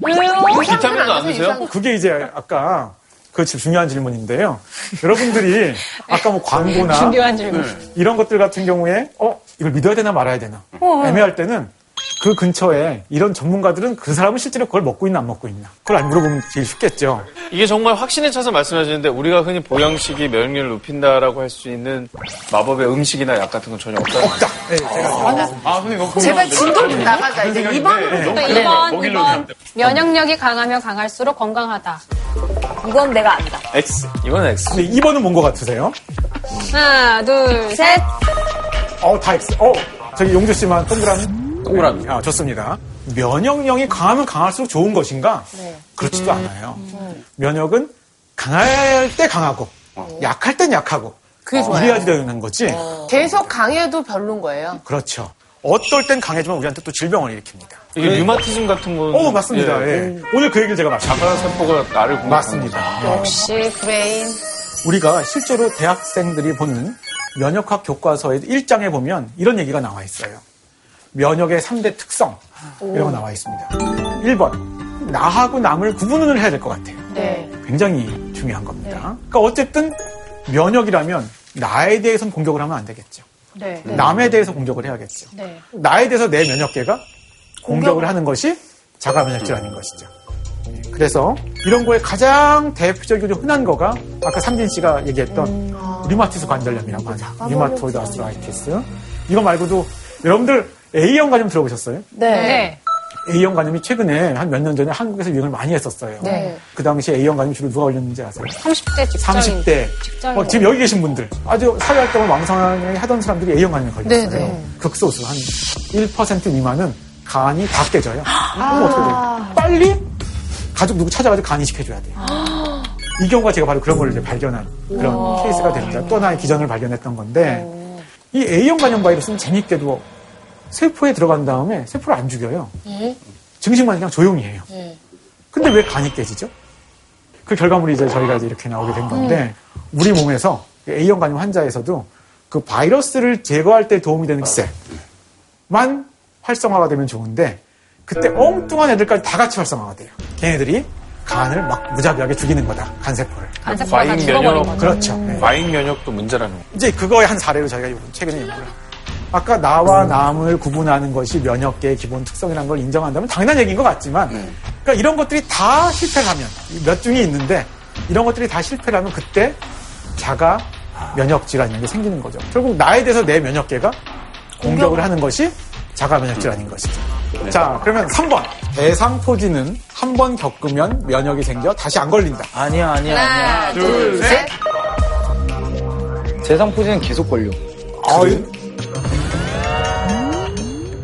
Speaker 1: 비타민도 안 드세요?
Speaker 8: 그게 이제 아까 그 중요한 질문인데요. 여러분들이 [laughs] 아까 뭐 광고나
Speaker 4: 중요한 질문.
Speaker 8: 이런 것들 같은 경우에 어 이걸 믿어야 되나 말아야 되나 애매할 때는 그 근처에 이런 전문가들은 그 사람은 실제로 그걸 먹고 있나 안 먹고 있나 그걸 안 물어보면 제일 쉽겠죠.
Speaker 5: 이게 정말 확신에 차서 말씀하시는데 우리가 흔히 보양식이 면역력을 높인다라고 할 수 있는 마법의 음식이나 약 같은 건 전혀 없다.
Speaker 8: 없다. 네, 제가
Speaker 3: 아, 선생님, 너무
Speaker 1: 제발. 진도 좀 나가자. 이제
Speaker 3: 생각인데.
Speaker 1: 2번부터
Speaker 3: 너무
Speaker 4: 2번,
Speaker 3: 먹이려고
Speaker 4: 2번.
Speaker 3: 하는데.
Speaker 4: 면역력이 강하면 강할수록 건강하다. 이건 내가 안다.
Speaker 5: X. 이건 X.
Speaker 8: 근데 2번은 뭔 것 같으세요?
Speaker 4: 하나, 둘, 셋.
Speaker 8: 어, 다 X. 어, 저기 용주 씨만 동그라미?
Speaker 7: 동그라미.
Speaker 8: 아, 좋습니다. 면역력이 강하면 강할수록 좋은 것인가? 그렇지도 않아요. 면역은 강할 때 강하고, 약할 땐 약하고,
Speaker 1: 그게 좋아요.
Speaker 8: 이래야지 되는 거지.
Speaker 1: 계속 강해도 별론 거예요.
Speaker 8: 그렇죠. 어떨 땐 강해지만 우리한테 또 질병을 일으킵니다.
Speaker 5: 이게 류마티즘 같은 건.
Speaker 8: 어, 맞습니다. 예. 오늘 그 얘기를 제가 맞습니다.
Speaker 5: 자가세포가 나를 공격하는
Speaker 8: 맞습니다.
Speaker 1: 역시 브레인.
Speaker 8: 우리가 실제로 대학생들이 보는 면역학 교과서의 1장에 보면 이런 얘기가 나와 있어요. 면역의 3대 특성 이런 거 나와 있습니다. 1번 나하고 남을 구분을 해야 될 것 같아요.
Speaker 1: 네.
Speaker 8: 굉장히 중요한 겁니다. 그러니까 어쨌든 면역이라면 나에 대해서는 공격을 하면 안 되겠죠.
Speaker 1: 네.
Speaker 8: 남에 대해서 공격을 해야겠죠.
Speaker 1: 네.
Speaker 8: 나에 대해서 내 면역계가 공격을 하는 것이 자가 면역질환인 것이죠. 그래서 이런 거에 가장 대표적이고 흔한 거가 아까 상진 씨가 얘기했던 류마티스 관절염이라고 하죠. Rheumatoid arthritis. 이거 말고도 여러분들 A형 간염 들어보셨어요?
Speaker 4: 네.
Speaker 8: A형 간염이 최근에 한 몇 년 전에 한국에서 유행을 많이 했었어요.
Speaker 1: 네.
Speaker 8: 그 당시 A형 간염 주로 누가 걸렸는지 아세요?
Speaker 4: 30대 직장.
Speaker 8: 30대.
Speaker 4: 직장인.
Speaker 8: 어, 지금 여기 계신 분들. 아주 사회활동을 왕성하게 하던 사람들이 A형 간염에 걸렸어요.
Speaker 1: 네, 네.
Speaker 8: 극소수. 한 1% 미만은 간이 다 깨져요. 그럼 어떻게 돼요? 빨리 가족 누구 찾아가지고 간 이식해줘야 돼요. 이 경우가 제가 바로 그런 걸 이제 발견한 그런 케이스가 됩니다. 또 하나의 기전을 발견했던 건데 이 A형 간염 바이러스는 재밌게도 세포에 들어간 다음에 세포를 안 죽여요. 증식만 그냥 조용히 해요. 근데 왜 간이 깨지죠? 그 결과물이 이제 저희가 이제 이렇게 나오게 된 건데 우리 몸에서 A형 간염 환자에서도 그 바이러스를 제거할 때 도움이 되는 셀만 활성화가 되면 좋은데 그때 엉뚱한 애들까지 다 같이 활성화가 돼요. 걔네들이 간을 막 무자비하게 죽이는 거다. 간세포를.
Speaker 4: 간세포가
Speaker 5: 과잉 면역.
Speaker 8: 그렇죠. 네.
Speaker 5: 과잉 면역도 문제라는 거.
Speaker 8: 이제 그거의 한 사례로 저희가 최근에 연구를 합니다. 아까 나와 남을 구분하는 것이 면역계의 기본 특성이라는 걸 인정한다면 당연한 얘기인 것 같지만 그러니까 이런 것들이 다 실패를 하면 몇 중이 있는데 이런 것들이 다 실패를 하면 그때 자가 면역 질환이 게 생기는 거죠. 결국 나에 대해서 내 면역계가 공격을 하는 것이 자가 면역 질환인 것이죠. 자, 그러면 3번. 대상포진은 한 번 겪으면 면역이 생겨 다시 안 걸린다.
Speaker 2: 아니야, 아니야, 아니야.
Speaker 1: 하나, 둘, 셋.
Speaker 2: 대상포진은 계속 걸려.
Speaker 8: 아유.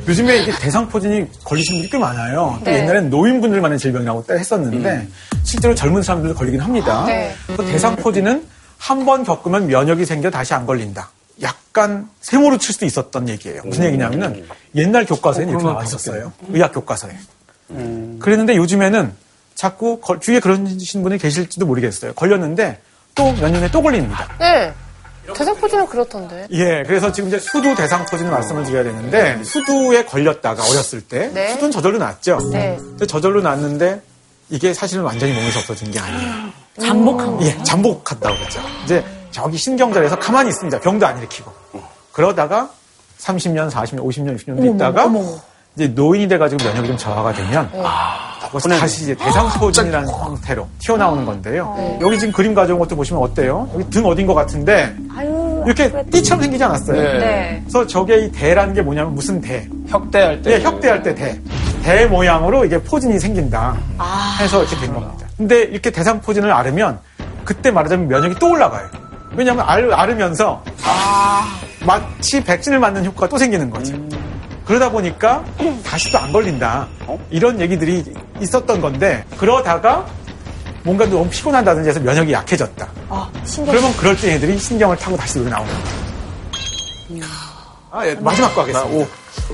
Speaker 8: 요즘에 이게 대상포진이 걸리시는 분들이 꽤 많아요. 또
Speaker 1: 네.
Speaker 8: 옛날엔 노인분들만의 질병이라고 때 했었는데 실제로 젊은 사람들도 걸리긴 합니다.
Speaker 1: 네.
Speaker 8: 그 대상포진은 한 번 겪으면 면역이 생겨 다시 안 걸린다. 약간 세모로 칠 수도 있었던 얘기예요. 무슨 얘기냐면은 옛날 교과서에는 이렇게 나와 있었어요. 의학 교과서에. 그랬는데 요즘에는 자꾸 걸- 주위에 그러신 분이 계실지도 모르겠어요. 걸렸는데 또 몇 년에 또 걸립니다.
Speaker 1: 네. 대상 포진은 그렇던데.
Speaker 8: 예, 그래서 지금 이제 수두 대상 포진을 말씀을 드려야 되는데 수두에 걸렸다가 어렸을 때
Speaker 1: 네.
Speaker 8: 수두는 저절로 났죠.
Speaker 1: 네.
Speaker 8: 근데 저절로 났는데 이게 사실은 완전히 몸에서 없어진 게 아니에요.
Speaker 9: 잠복한 거.
Speaker 8: 예, 잠복한다고 그러죠. 이제 저기 신경절에서 가만히 있습니다. 병도 안 일으키고. 그러다가 30년, 40년, 50년, 60년 있다가 이제 노인이 돼가지고 면역이 좀 저하가 되면 그것이 다시 이제 대상포진이라는 형태로 튀어나오는 건데요. 여기 지금 그림 가져온 것도 보시면 어때요? 여기 등 어딘 것 같은데 이렇게 띠처럼 생기지 않았어요.
Speaker 5: 네.
Speaker 4: 네.
Speaker 8: 그래서 저게 이 대라는 게 뭐냐면 무슨 대?
Speaker 5: 혁대할 때.
Speaker 8: 예, 혁대할 때 대. 대 모양으로 이게 포진이 생긴다. 해서 이렇게 된 겁니다. 근데 이렇게 대상 포진을 앓으면 그때 말하자면 면역이 또 올라가요. 왜냐하면 알, 앓으면서 마치 백신을 맞는 효과가 또 생기는 거죠. 그러다 보니까 다시 또 안 걸린다. 이런 얘기들이 있었던 건데 그러다가 뭔가 너무 피곤한다든지 해서 면역이 약해졌다. 그러면 그럴 때 애들이 신경을 타고 다시 여기 나오는 거예요. 아, 예, 마지막 거 하겠습니다.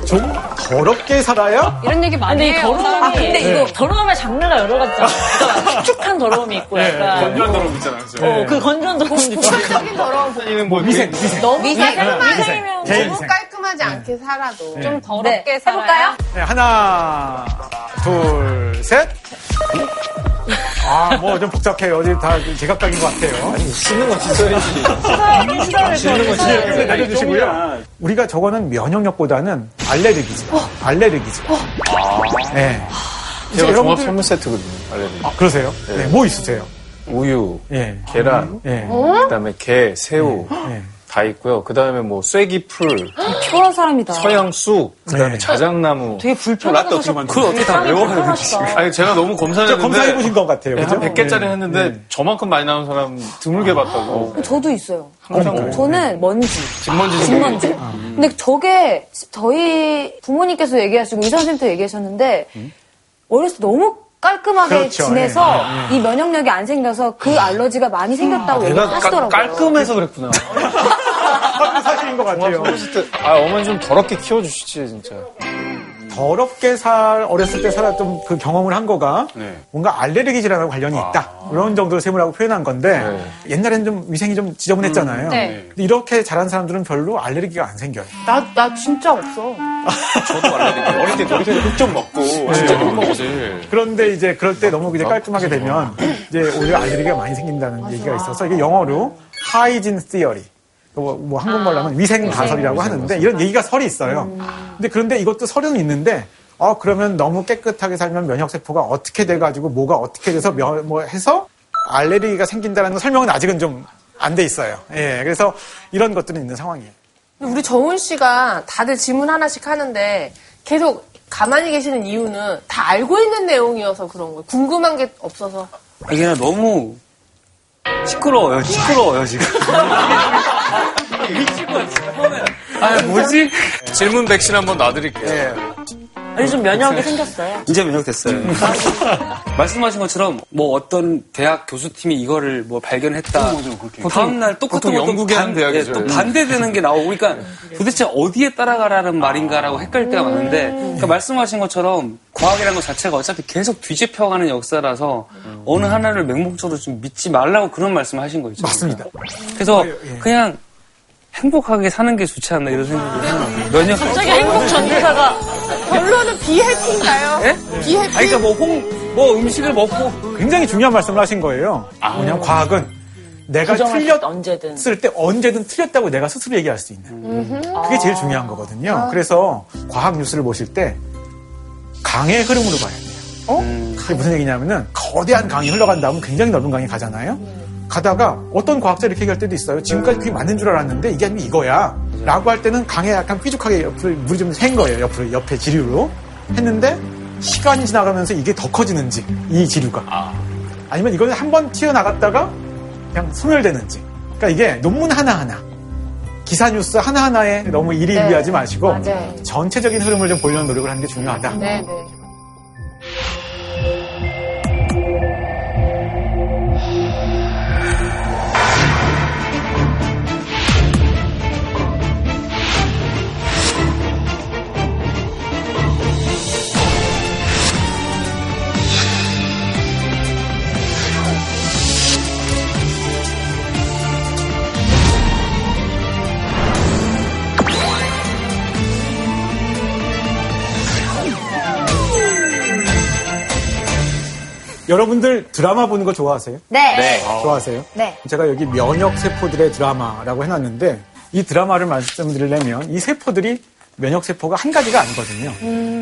Speaker 8: 좀 더럽게 살아야
Speaker 4: 이런 얘기 많이
Speaker 9: 근데 이
Speaker 4: 해요.
Speaker 9: 더러움이
Speaker 4: 아, 근데
Speaker 9: 이거
Speaker 4: 이거
Speaker 9: 더러움의 장르가 여러 가지잖아. [laughs] 그러니까 축축한 더러움이 있고 약간
Speaker 3: 건조한 더러움 있잖아요.
Speaker 9: 어, 그 건조한 더러움도 있고.
Speaker 1: 추천적인 더러운 부분.
Speaker 8: 뭐 위생, 위생.
Speaker 1: 너무? 깔끔하지,
Speaker 8: 위생. 개인
Speaker 1: 너무. 깔끔하지 않게 살아도 좀
Speaker 4: 네, 해볼까요?
Speaker 8: 네, 하나, 둘, 셋. 아, 뭐 좀 복잡해요. 어디 다 제각각인 것 같아요.
Speaker 2: 씻는 건 씻어야지.
Speaker 8: 씻는 건 진짜 내려주시고요. 우리가 저거는 면역력보다는 알레르기죠. 알레르기죠. 네.
Speaker 5: 제가
Speaker 8: 여러분들-
Speaker 5: 종합 선물 세트거든요. 알레르기.
Speaker 8: 아, 그러세요? 네. 뭐 있으세요?
Speaker 5: 우유,
Speaker 8: 예.
Speaker 5: 계란,
Speaker 8: 예.
Speaker 5: 그다음에 게, 새우
Speaker 8: 예.
Speaker 5: 다 있고요. 그 다음에 뭐 쐐기풀,
Speaker 4: 초라한 사람이다.
Speaker 5: 서양 쑥, 그다음에
Speaker 8: 네.
Speaker 5: 자작나무.
Speaker 9: 되게 불편하다.
Speaker 6: 그걸 어떻게 다 외워요, 그치?
Speaker 5: 아니 제가 너무
Speaker 8: 저
Speaker 5: 검사했는데
Speaker 8: 검사해보신 것 같아요.
Speaker 5: 네,
Speaker 8: 그죠?
Speaker 5: 한 100개짜리
Speaker 8: 네.
Speaker 5: 했는데
Speaker 8: 네.
Speaker 5: 저만큼 많이 나온 사람 드물게 봤다고.
Speaker 4: 저도 있어요.
Speaker 5: 항상 그래요.
Speaker 4: 저는 먼지.
Speaker 5: 집먼지
Speaker 4: 집먼지. 근데 저게 저희 부모님께서 얘기하시고 의사 선생님도 얘기하셨는데 어렸을 때 너무 깔끔하게
Speaker 8: 그렇죠.
Speaker 4: 지내서
Speaker 8: 예,
Speaker 4: 이 면역력이 안 생겨서 그 알러지가 많이 생겼다고
Speaker 2: 내가
Speaker 4: 얘기하시더라고요.
Speaker 2: 깔- 깔끔해서 그랬구나. [laughs]
Speaker 8: 사실인 것 같아요.
Speaker 5: 아 어머니 좀 더럽게 키워주시지 진짜.
Speaker 8: 더럽게 살 어렸을 때 살았던 그 경험을 한 거가
Speaker 3: 네.
Speaker 8: 뭔가 알레르기 질환하고 관련이 있다 그런 정도로 세무라고 표현한 건데
Speaker 5: 네.
Speaker 8: 옛날에는 좀 위생이 좀 지저분했잖아요.
Speaker 4: 네.
Speaker 8: 근데 이렇게 자란 사람들은 별로 알레르기가 안 생겨요.
Speaker 1: 나, 나 진짜 없어.
Speaker 3: 저도 알레르기. 어릴 때 놀이터에서 흙좀 먹고 진짜 못 먹었지.
Speaker 8: 그런데 이제 그럴 때 너무 이제 깔끔하게 되면 이제 오히려 알레르기가 많이 생긴다는 얘기가 있어서 이게 영어로 하이진 시어리. 뭐, 뭐 한국말로 하면 위생 가설이라고 하는데 이런 얘기가 설이 있어요. 근데 그런데 이것도 설은 있는데 어 그러면 너무 깨끗하게 살면 면역 세포가 어떻게 돼 가지고 뭐가 어떻게 돼서 면- 뭐 해서 알레르기가 생긴다는 거 설명은 아직은 좀 안 돼 있어요. 예. 그래서 이런 것들은 있는 상황이에요.
Speaker 1: 우리 정훈 씨가 다들 질문 하나씩 하는데 계속 가만히 계시는 이유는 다 알고 있는 내용이어서 그런 거예요. 궁금한 게 없어서.
Speaker 6: 이게 너무 시끄러워요. 시끄러워요, 지금. [laughs] 아, 뭐지?
Speaker 5: 질문 백신 한번 놔드릴게요.
Speaker 9: 아니 좀 면역이 생겼어요.
Speaker 6: 이제 면역됐어요. [laughs] 말씀하신 것처럼 뭐 어떤 대학 교수팀이 이거를 뭐 발견했다. 다음 날 똑같은
Speaker 5: 보통 하는
Speaker 6: 반-
Speaker 5: 대학이죠.
Speaker 6: 예, 또 반대되는 게 나오고 그러니까 도대체 어디에 따라가라는 말인가라고 헷갈릴 때가 많은데 그러니까 말씀하신 것처럼 과학이라는 것 자체가 어차피 계속 뒤집혀가는 역사라서 어느 하나를 맹목적으로 좀 믿지 말라고 그런 말씀을 하신 거죠.
Speaker 8: 맞습니다.
Speaker 6: 그래서
Speaker 8: 예.
Speaker 6: 그냥 행복하게 사는 게 좋지 않나 이런 생각이 해요. 면역
Speaker 9: 갑자기 행복 전도사가
Speaker 1: 결론은 비해피인가요?
Speaker 8: 예?
Speaker 1: 비해피.
Speaker 6: 아니, 그러니까 뭐, 홍, 뭐 음식을 먹고
Speaker 8: 굉장히 중요한 말씀을 하신 거예요. 뭐냐면 과학은 내가
Speaker 9: 부정할 수
Speaker 8: 틀렸
Speaker 9: 있다, 언제든.
Speaker 8: 쓸때 언제든 틀렸다고 내가 스스로 얘기할 수 있는. 그게 제일 중요한 거거든요. 그래서 과학 뉴스를 보실 때 강의 흐름으로 봐야 돼요. 그게 무슨 얘기냐면은 거대한 강이 흘러간 다음에 굉장히 넓은 강이 가잖아요. 가다가 어떤 과학자 이렇게 얘기할 때도 있어요. 지금까지 그게 맞는 줄 알았는데 이게 아니면 이거야. 라고 할 때는 강에 약간 삐죽하게 옆을 물이 좀 샌 거예요. 옆으로, 옆에 지류로. 했는데 시간이 지나가면서 이게 더 커지는지, 이 지류가. 아니면 이거는 한번 튀어나갔다가 그냥 소멸되는지. 그러니까 이게 논문 하나하나, 기사 뉴스 하나하나에 너무 일희일비하지 마시고
Speaker 1: 맞아요.
Speaker 8: 전체적인 흐름을 좀 보려는 노력을 하는 게 중요하다.
Speaker 1: 네, 네.
Speaker 8: 여러분들 드라마 보는 거 좋아하세요?
Speaker 4: 네.
Speaker 8: 좋아하세요?
Speaker 4: 네.
Speaker 8: 제가 여기 면역 세포들의 드라마라고 해놨는데 이 드라마를 말씀드리려면 이 세포들이 면역 세포가 한 가지가 아니거든요.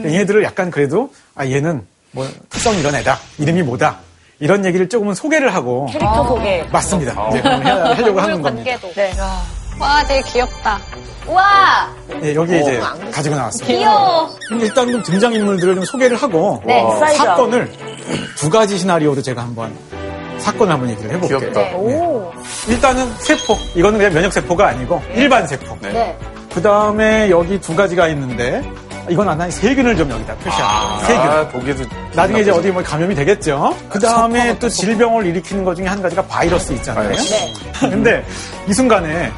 Speaker 8: 얘네들을 약간 그래도 아 얘는 뭐 특성 이런 애다. 이름이 뭐다. 이런 얘기를 조금은 소개를 하고
Speaker 9: 캐릭터 소개.
Speaker 8: 맞습니다. 이제 그걸 해야- 하려고 하는 겁니다.
Speaker 4: 네.
Speaker 11: 와, 되게 귀엽다.
Speaker 4: 와!
Speaker 8: 예, 여기 이제 가지고 나왔습니다.
Speaker 4: 귀여워.
Speaker 8: 근데 일단 좀 등장인물들을 좀 소개를 하고
Speaker 4: 네,
Speaker 8: 어. 사건을 두 가지 시나리오로 제가 한번 사건을 한번 얘기를 해볼게요.
Speaker 5: 귀엽다.
Speaker 8: 네. 일단은 세포. 이거는 그냥 면역세포가 아니고 일반 세포.
Speaker 4: 네.
Speaker 8: 그 다음에 여기 두 가지가 있는데 이건 하나 세균을 좀 여기다 표시합니다. 세균.
Speaker 5: 아, 보기에도.
Speaker 8: 나중에 이제 어디 뭐 감염이 되겠죠. 그 다음에 또 질병을 일으키는 것 중에 한 가지가 바이러스 있잖아요.
Speaker 5: 바이러스.
Speaker 8: 근데 이 순간에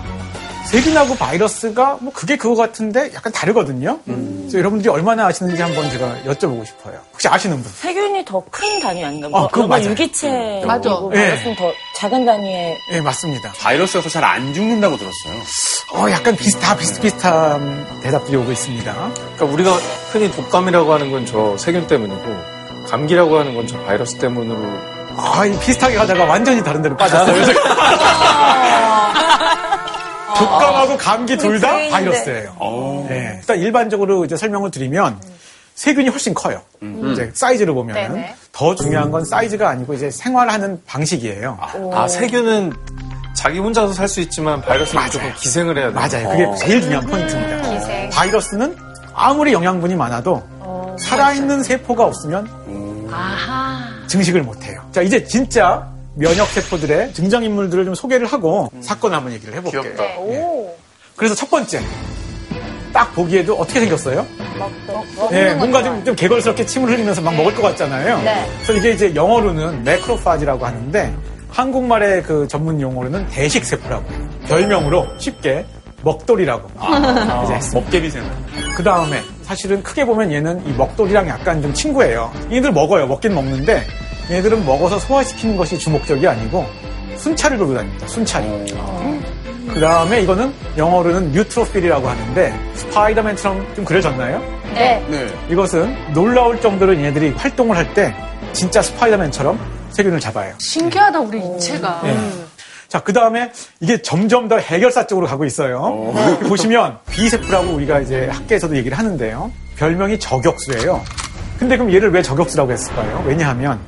Speaker 8: 세균하고 바이러스가 뭐 그게 그거 같은데 약간 다르거든요. 그래서 여러분들이 얼마나 아시는지 한번 제가 여쭤보고 싶어요. 혹시 아시는 분?
Speaker 9: 세균이 더 큰 단위 아닌가?
Speaker 8: 어, 그건 맞아요.
Speaker 9: 유기체.
Speaker 1: 맞아.
Speaker 9: 바이러스는 더 작은 단위의.
Speaker 8: 네, 맞습니다.
Speaker 3: 바이러스가 잘안 죽는다고 들었어요.
Speaker 8: 어, 약간 비슷하, 비슷비슷한 대답들이 오고 있습니다.
Speaker 5: 그러니까 우리가 흔히 독감이라고 하는 건 저 세균 때문이고, 감기라고 하는 건 저 바이러스 때문으로.
Speaker 8: 아, 이 비슷하게 가다가 완전히 다른 데로 빠졌어요. [laughs] 독감하고 감기 둘 다 바이러스예요. 네. 일단 일반적으로 이제 설명을 드리면 세균이 훨씬 커요. 이제 사이즈를 보면
Speaker 1: 네네.
Speaker 8: 더 중요한 건 사이즈가 아니고 이제 생활하는 방식이에요.
Speaker 5: 아, 세균은 자기 혼자서 살 수 있지만 바이러스는
Speaker 8: 맞아요.
Speaker 5: 무조건 기생을 해야 돼.
Speaker 8: 맞아요. 그게 제일 중요한 포인트입니다. 바이러스는 아무리 영양분이 많아도 살아있는 세포가 없으면 증식을 못해요. 자, 이제 진짜 면역 세포들의 등장인물들을 좀 소개를 하고 사건을 한번 얘기를 해볼게요.
Speaker 5: 귀엽다.
Speaker 8: 예. 그래서 첫 번째. 딱 보기에도 어떻게 생겼어요? 예, 뭔가 좀, 좀 개걸스럽게 침을 흘리면서 막 먹을 것 같잖아요.
Speaker 4: 네.
Speaker 8: 그래서 이게 이제 영어로는 매크로파지라고 하는데 한국말의 그 전문 용어로는 대식세포라고 해요. 별명으로 쉽게 먹돌이라고 [laughs] 이제 했습니다.
Speaker 3: 먹개비 생활.
Speaker 8: 그 다음에 사실은 크게 보면 얘는 이 먹돌이랑 약간 좀 친구예요. 얘들 먹어요. 먹긴 먹는데 얘들은 먹어서 소화시키는 것이 주목적이 아니고 순찰을 돌고 다닙니다. 순찰이. 그 다음에 이거는 영어로는 뉴트로필이라고 하는데 스파이더맨처럼 좀 그려졌나요?
Speaker 4: 네.
Speaker 3: 네.
Speaker 8: 이것은 놀라울 정도로 얘들이 활동을 할 때 진짜 스파이더맨처럼 세균을 잡아요.
Speaker 1: 신기하다, 우리 인체가.
Speaker 8: 예. 자, 그 다음에 이게 점점 더 해결사 쪽으로 가고 있어요. 여기 보시면 비세포라고 우리가 이제 학계에서도 얘기를 하는데요. 별명이 저격수예요. 근데 그럼 얘를 왜 저격수라고 했을까요? 왜냐하면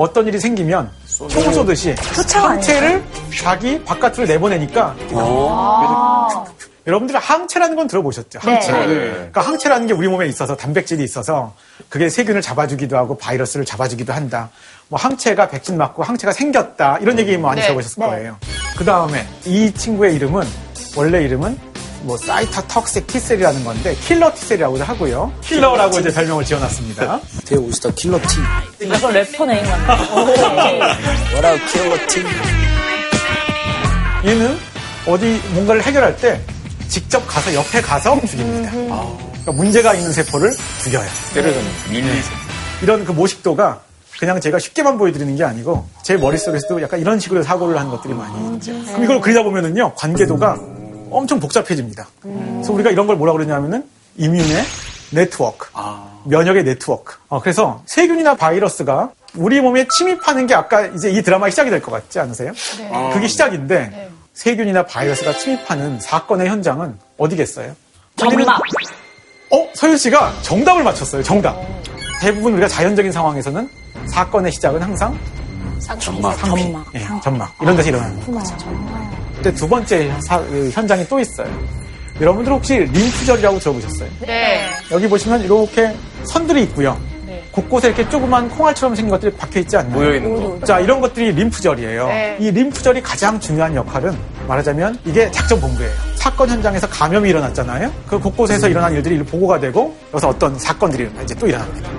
Speaker 8: 어떤 일이 생기면 총 쏘듯이 항체를 자기 바깥으로 내보내니까 여러분들 항체라는 건 들어보셨죠? 항체.
Speaker 3: 네.
Speaker 8: 그러니까 항체라는 게 우리 몸에 있어서 단백질이 있어서 그게 세균을 잡아주기도 하고 바이러스를 잡아주기도 한다. 뭐 항체가 백신 맞고 항체가 생겼다. 이런 얘기 많이
Speaker 1: 네.
Speaker 8: 들어보셨을 거예요. 그 다음에 이 친구의 이름은 원래 이름은 뭐 사이터턱식 T셀이라는 건데 킬러 T셀이라고도 하고요. killer라고 이제 별명을 지어놨습니다.
Speaker 6: 되게 멋있다. killer T.
Speaker 9: 약간 래퍼 name 같네. [laughs]
Speaker 6: 뭐라 killer T.
Speaker 8: 얘는 어디 뭔가를 해결할 때 직접 가서 옆에 가서 죽입니다. 그러니까 문제가 있는 세포를 죽여요.
Speaker 5: 때려주는.
Speaker 8: 이런 그 모식도가 그냥 제가 쉽게만 보여드리는 게 아니고 제 머릿속에서도 약간 이런 식으로 사고를 하는 것들이 많이 있죠. 그럼 이걸 그리다 보면은요 관계도가 엄청 복잡해집니다. 그래서 우리가 이런 걸 뭐라 그러냐면은 이뮨의 네트워크, 면역의 네트워크. 어, 그래서 세균이나 바이러스가 우리 몸에 침입하는 게 아까 이제 이 드라마의 시작이 될 것 같지 않으세요? 그게 시작인데 세균이나 바이러스가 침입하는 사건의 현장은 어디겠어요?
Speaker 9: 정막.
Speaker 8: 어, 서윤 씨가 정답을 맞췄어요. 정답. 대부분 우리가 자연적인 상황에서는 사건의 시작은 항상
Speaker 1: 전막.
Speaker 9: 전막.
Speaker 8: 예, 전막 이런 데서 일어나는 거죠. 근데 두 번째 사- 그 현장이 또 있어요. 여러분들 혹시 림프절이라고 들어보셨어요?
Speaker 1: 네.
Speaker 8: 여기 보시면 이렇게 선들이 있고요. 곳곳에 이렇게 조그만 콩알처럼 생긴 것들이 박혀 있지 않나요?
Speaker 5: 모여 있는 거.
Speaker 8: 자, 이런 것들이 림프절이에요.
Speaker 1: 네.
Speaker 8: 이 림프절이 가장 중요한 역할은 말하자면 이게 작전 본부예요. 사건 현장에서 감염이 일어났잖아요. 그 곳곳에서 일어난 일들이 보고가 되고 여기서 어떤 사건들이 이제 또 일어납니다.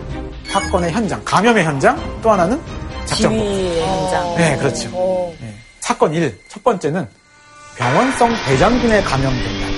Speaker 8: 사건의 현장, 감염의 현장, 또 하나는 작전 본부.
Speaker 9: 현장.
Speaker 8: 네, 그렇죠. 네. 사건 1. 첫 번째는 병원성 대장균에 감염된다.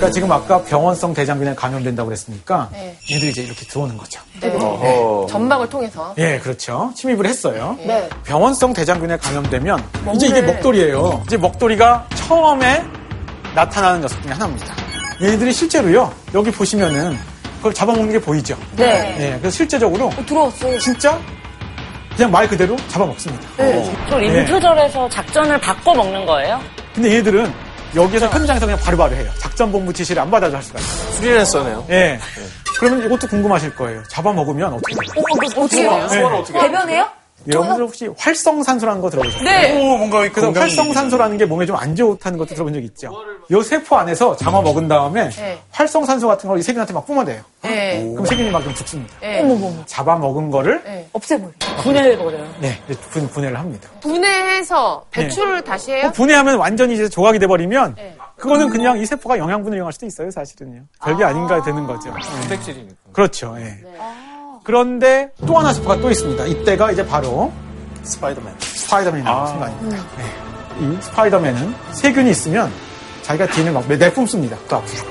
Speaker 8: 그러니까 지금 아까 병원성 대장균에 감염된다고 그랬으니까
Speaker 1: 네.
Speaker 8: 얘들이 이제 이렇게 들어오는 거죠.
Speaker 5: 어.
Speaker 1: 전막을 통해서.
Speaker 8: 예, 그렇죠. 침입을 했어요.
Speaker 1: 네.
Speaker 8: 병원성 대장균에 감염되면 이제 이게 먹돌이에요. 이제 먹돌이가 처음에 나타나는 녀석 중에 하나입니다. 얘들이 실제로요. 여기 보시면은 그걸 잡아먹는 게 보이죠.
Speaker 4: 네.
Speaker 8: 예, 그래서 실제적으로
Speaker 4: 들어왔어요.
Speaker 8: 진짜 그냥 말 그대로 잡아먹습니다.
Speaker 9: 또 림프절에서 작전을 바꿔 먹는 거예요?
Speaker 8: 근데 얘들은 여기에서 현장에서 그냥 바로바로 해요. 작전 본부 지시를 안 받아도 할 수가 있어요.
Speaker 5: 프리랜서네요.
Speaker 8: 예. 그러면 이것도 궁금하실 거예요. 잡아먹으면 어떻게 돼요?
Speaker 4: 어떻게 해요?
Speaker 8: 네.
Speaker 4: 대변해요?
Speaker 8: 여러분들 혹시 활성산소라는 거 들어보셨어요?
Speaker 4: 네.
Speaker 3: 오, 뭔가
Speaker 8: 그래서
Speaker 3: 건강이
Speaker 8: 활성산소라는 게 몸에 좀 안 좋다는 것도 들어본 적 있죠? 요 세포 안에서 잡아 먹은 다음에
Speaker 1: 네.
Speaker 8: 활성산소 같은 걸 이 세균한테 막 뿜어대요.
Speaker 1: 네.
Speaker 8: 그럼 세균이 막 좀 죽습니다.
Speaker 1: 네.
Speaker 8: 잡아 먹은 거를
Speaker 1: 네.
Speaker 4: 없애버려.
Speaker 9: 분해해버려요.
Speaker 8: 네, 분, 분해를 합니다.
Speaker 1: 분해해서 배출을 다시 해요?
Speaker 8: 그 분해하면 완전히 이제 조각이 돼버리면
Speaker 1: 네.
Speaker 8: 그거는 그냥 이 세포가 영양분을 이용할 수도 있어요, 사실은요. 별게 아~ 닌가 되는 거죠. 네.
Speaker 5: 단백질이니까.
Speaker 8: 그렇죠. 예. 그런데 또 하나 세포가 또 있습니다. 이때가 이제 바로
Speaker 5: 스파이더맨.
Speaker 8: 스파이더맨이 나오는 순간입니다. 네. 이 스파이더맨은 세균이 있으면 자기가 DNA를 막 내뿜습니다. 또 앞으로.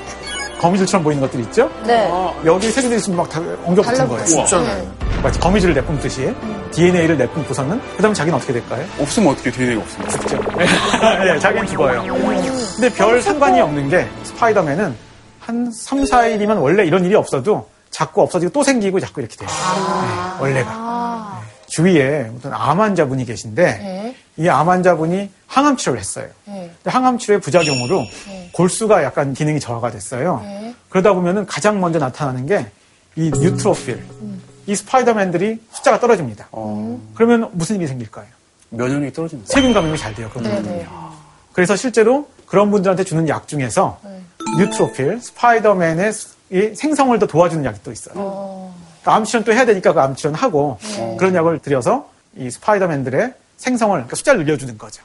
Speaker 8: 거미줄처럼 보이는 것들 있죠?
Speaker 4: 네.
Speaker 8: 여기 세균들이 있으면 막 다 엉겨 붙은 거예요.
Speaker 3: 진짜 네.
Speaker 8: 마치 거미줄을 내뿜듯이 DNA를 내뿜고서는 그 다음 자기는 어떻게 될까요?
Speaker 3: 없으면 어떻게 DNA가 없으면.
Speaker 8: 죽죠. [laughs] 네, 자기는 죽어요. 근데 별 상관이 없는 게 스파이더맨은 한 3, 4일이면 원래 이런 일이 없어도 자꾸 없어지고 또 생기고 자꾸 이렇게 돼요. 네, 원래가. 네. 주위에 어떤 암 환자분이 계신데
Speaker 1: 네.
Speaker 8: 이암 환자분이 항암 치료를 했어요.
Speaker 1: 네.
Speaker 8: 근데 항암 치료의 부작용으로 골수가 약간 기능이 저하가 됐어요.
Speaker 1: 네.
Speaker 8: 그러다 보면은 가장 먼저 나타나는 게 이 neutrophil, 이 스파이더맨들이 숫자가 떨어집니다. 그러면 무슨 일이 생길까요?
Speaker 3: 면역력이 떨어집니다.
Speaker 8: 세균 감염이 잘 돼요. 그런
Speaker 1: 네,
Speaker 8: 분들은요.
Speaker 1: 네.
Speaker 8: 그래서 실제로 그런 분들한테 주는 약 중에서 neutrophil, 스파이더맨의 이 생성을 더 도와주는 약이 또 있어요. 그러니까 암 치료는 또 해야 되니까 그 암 치료는 하고 그런 약을 드려서 이 스파이더맨들의 생성을 그러니까 숫자를 늘려주는 거죠.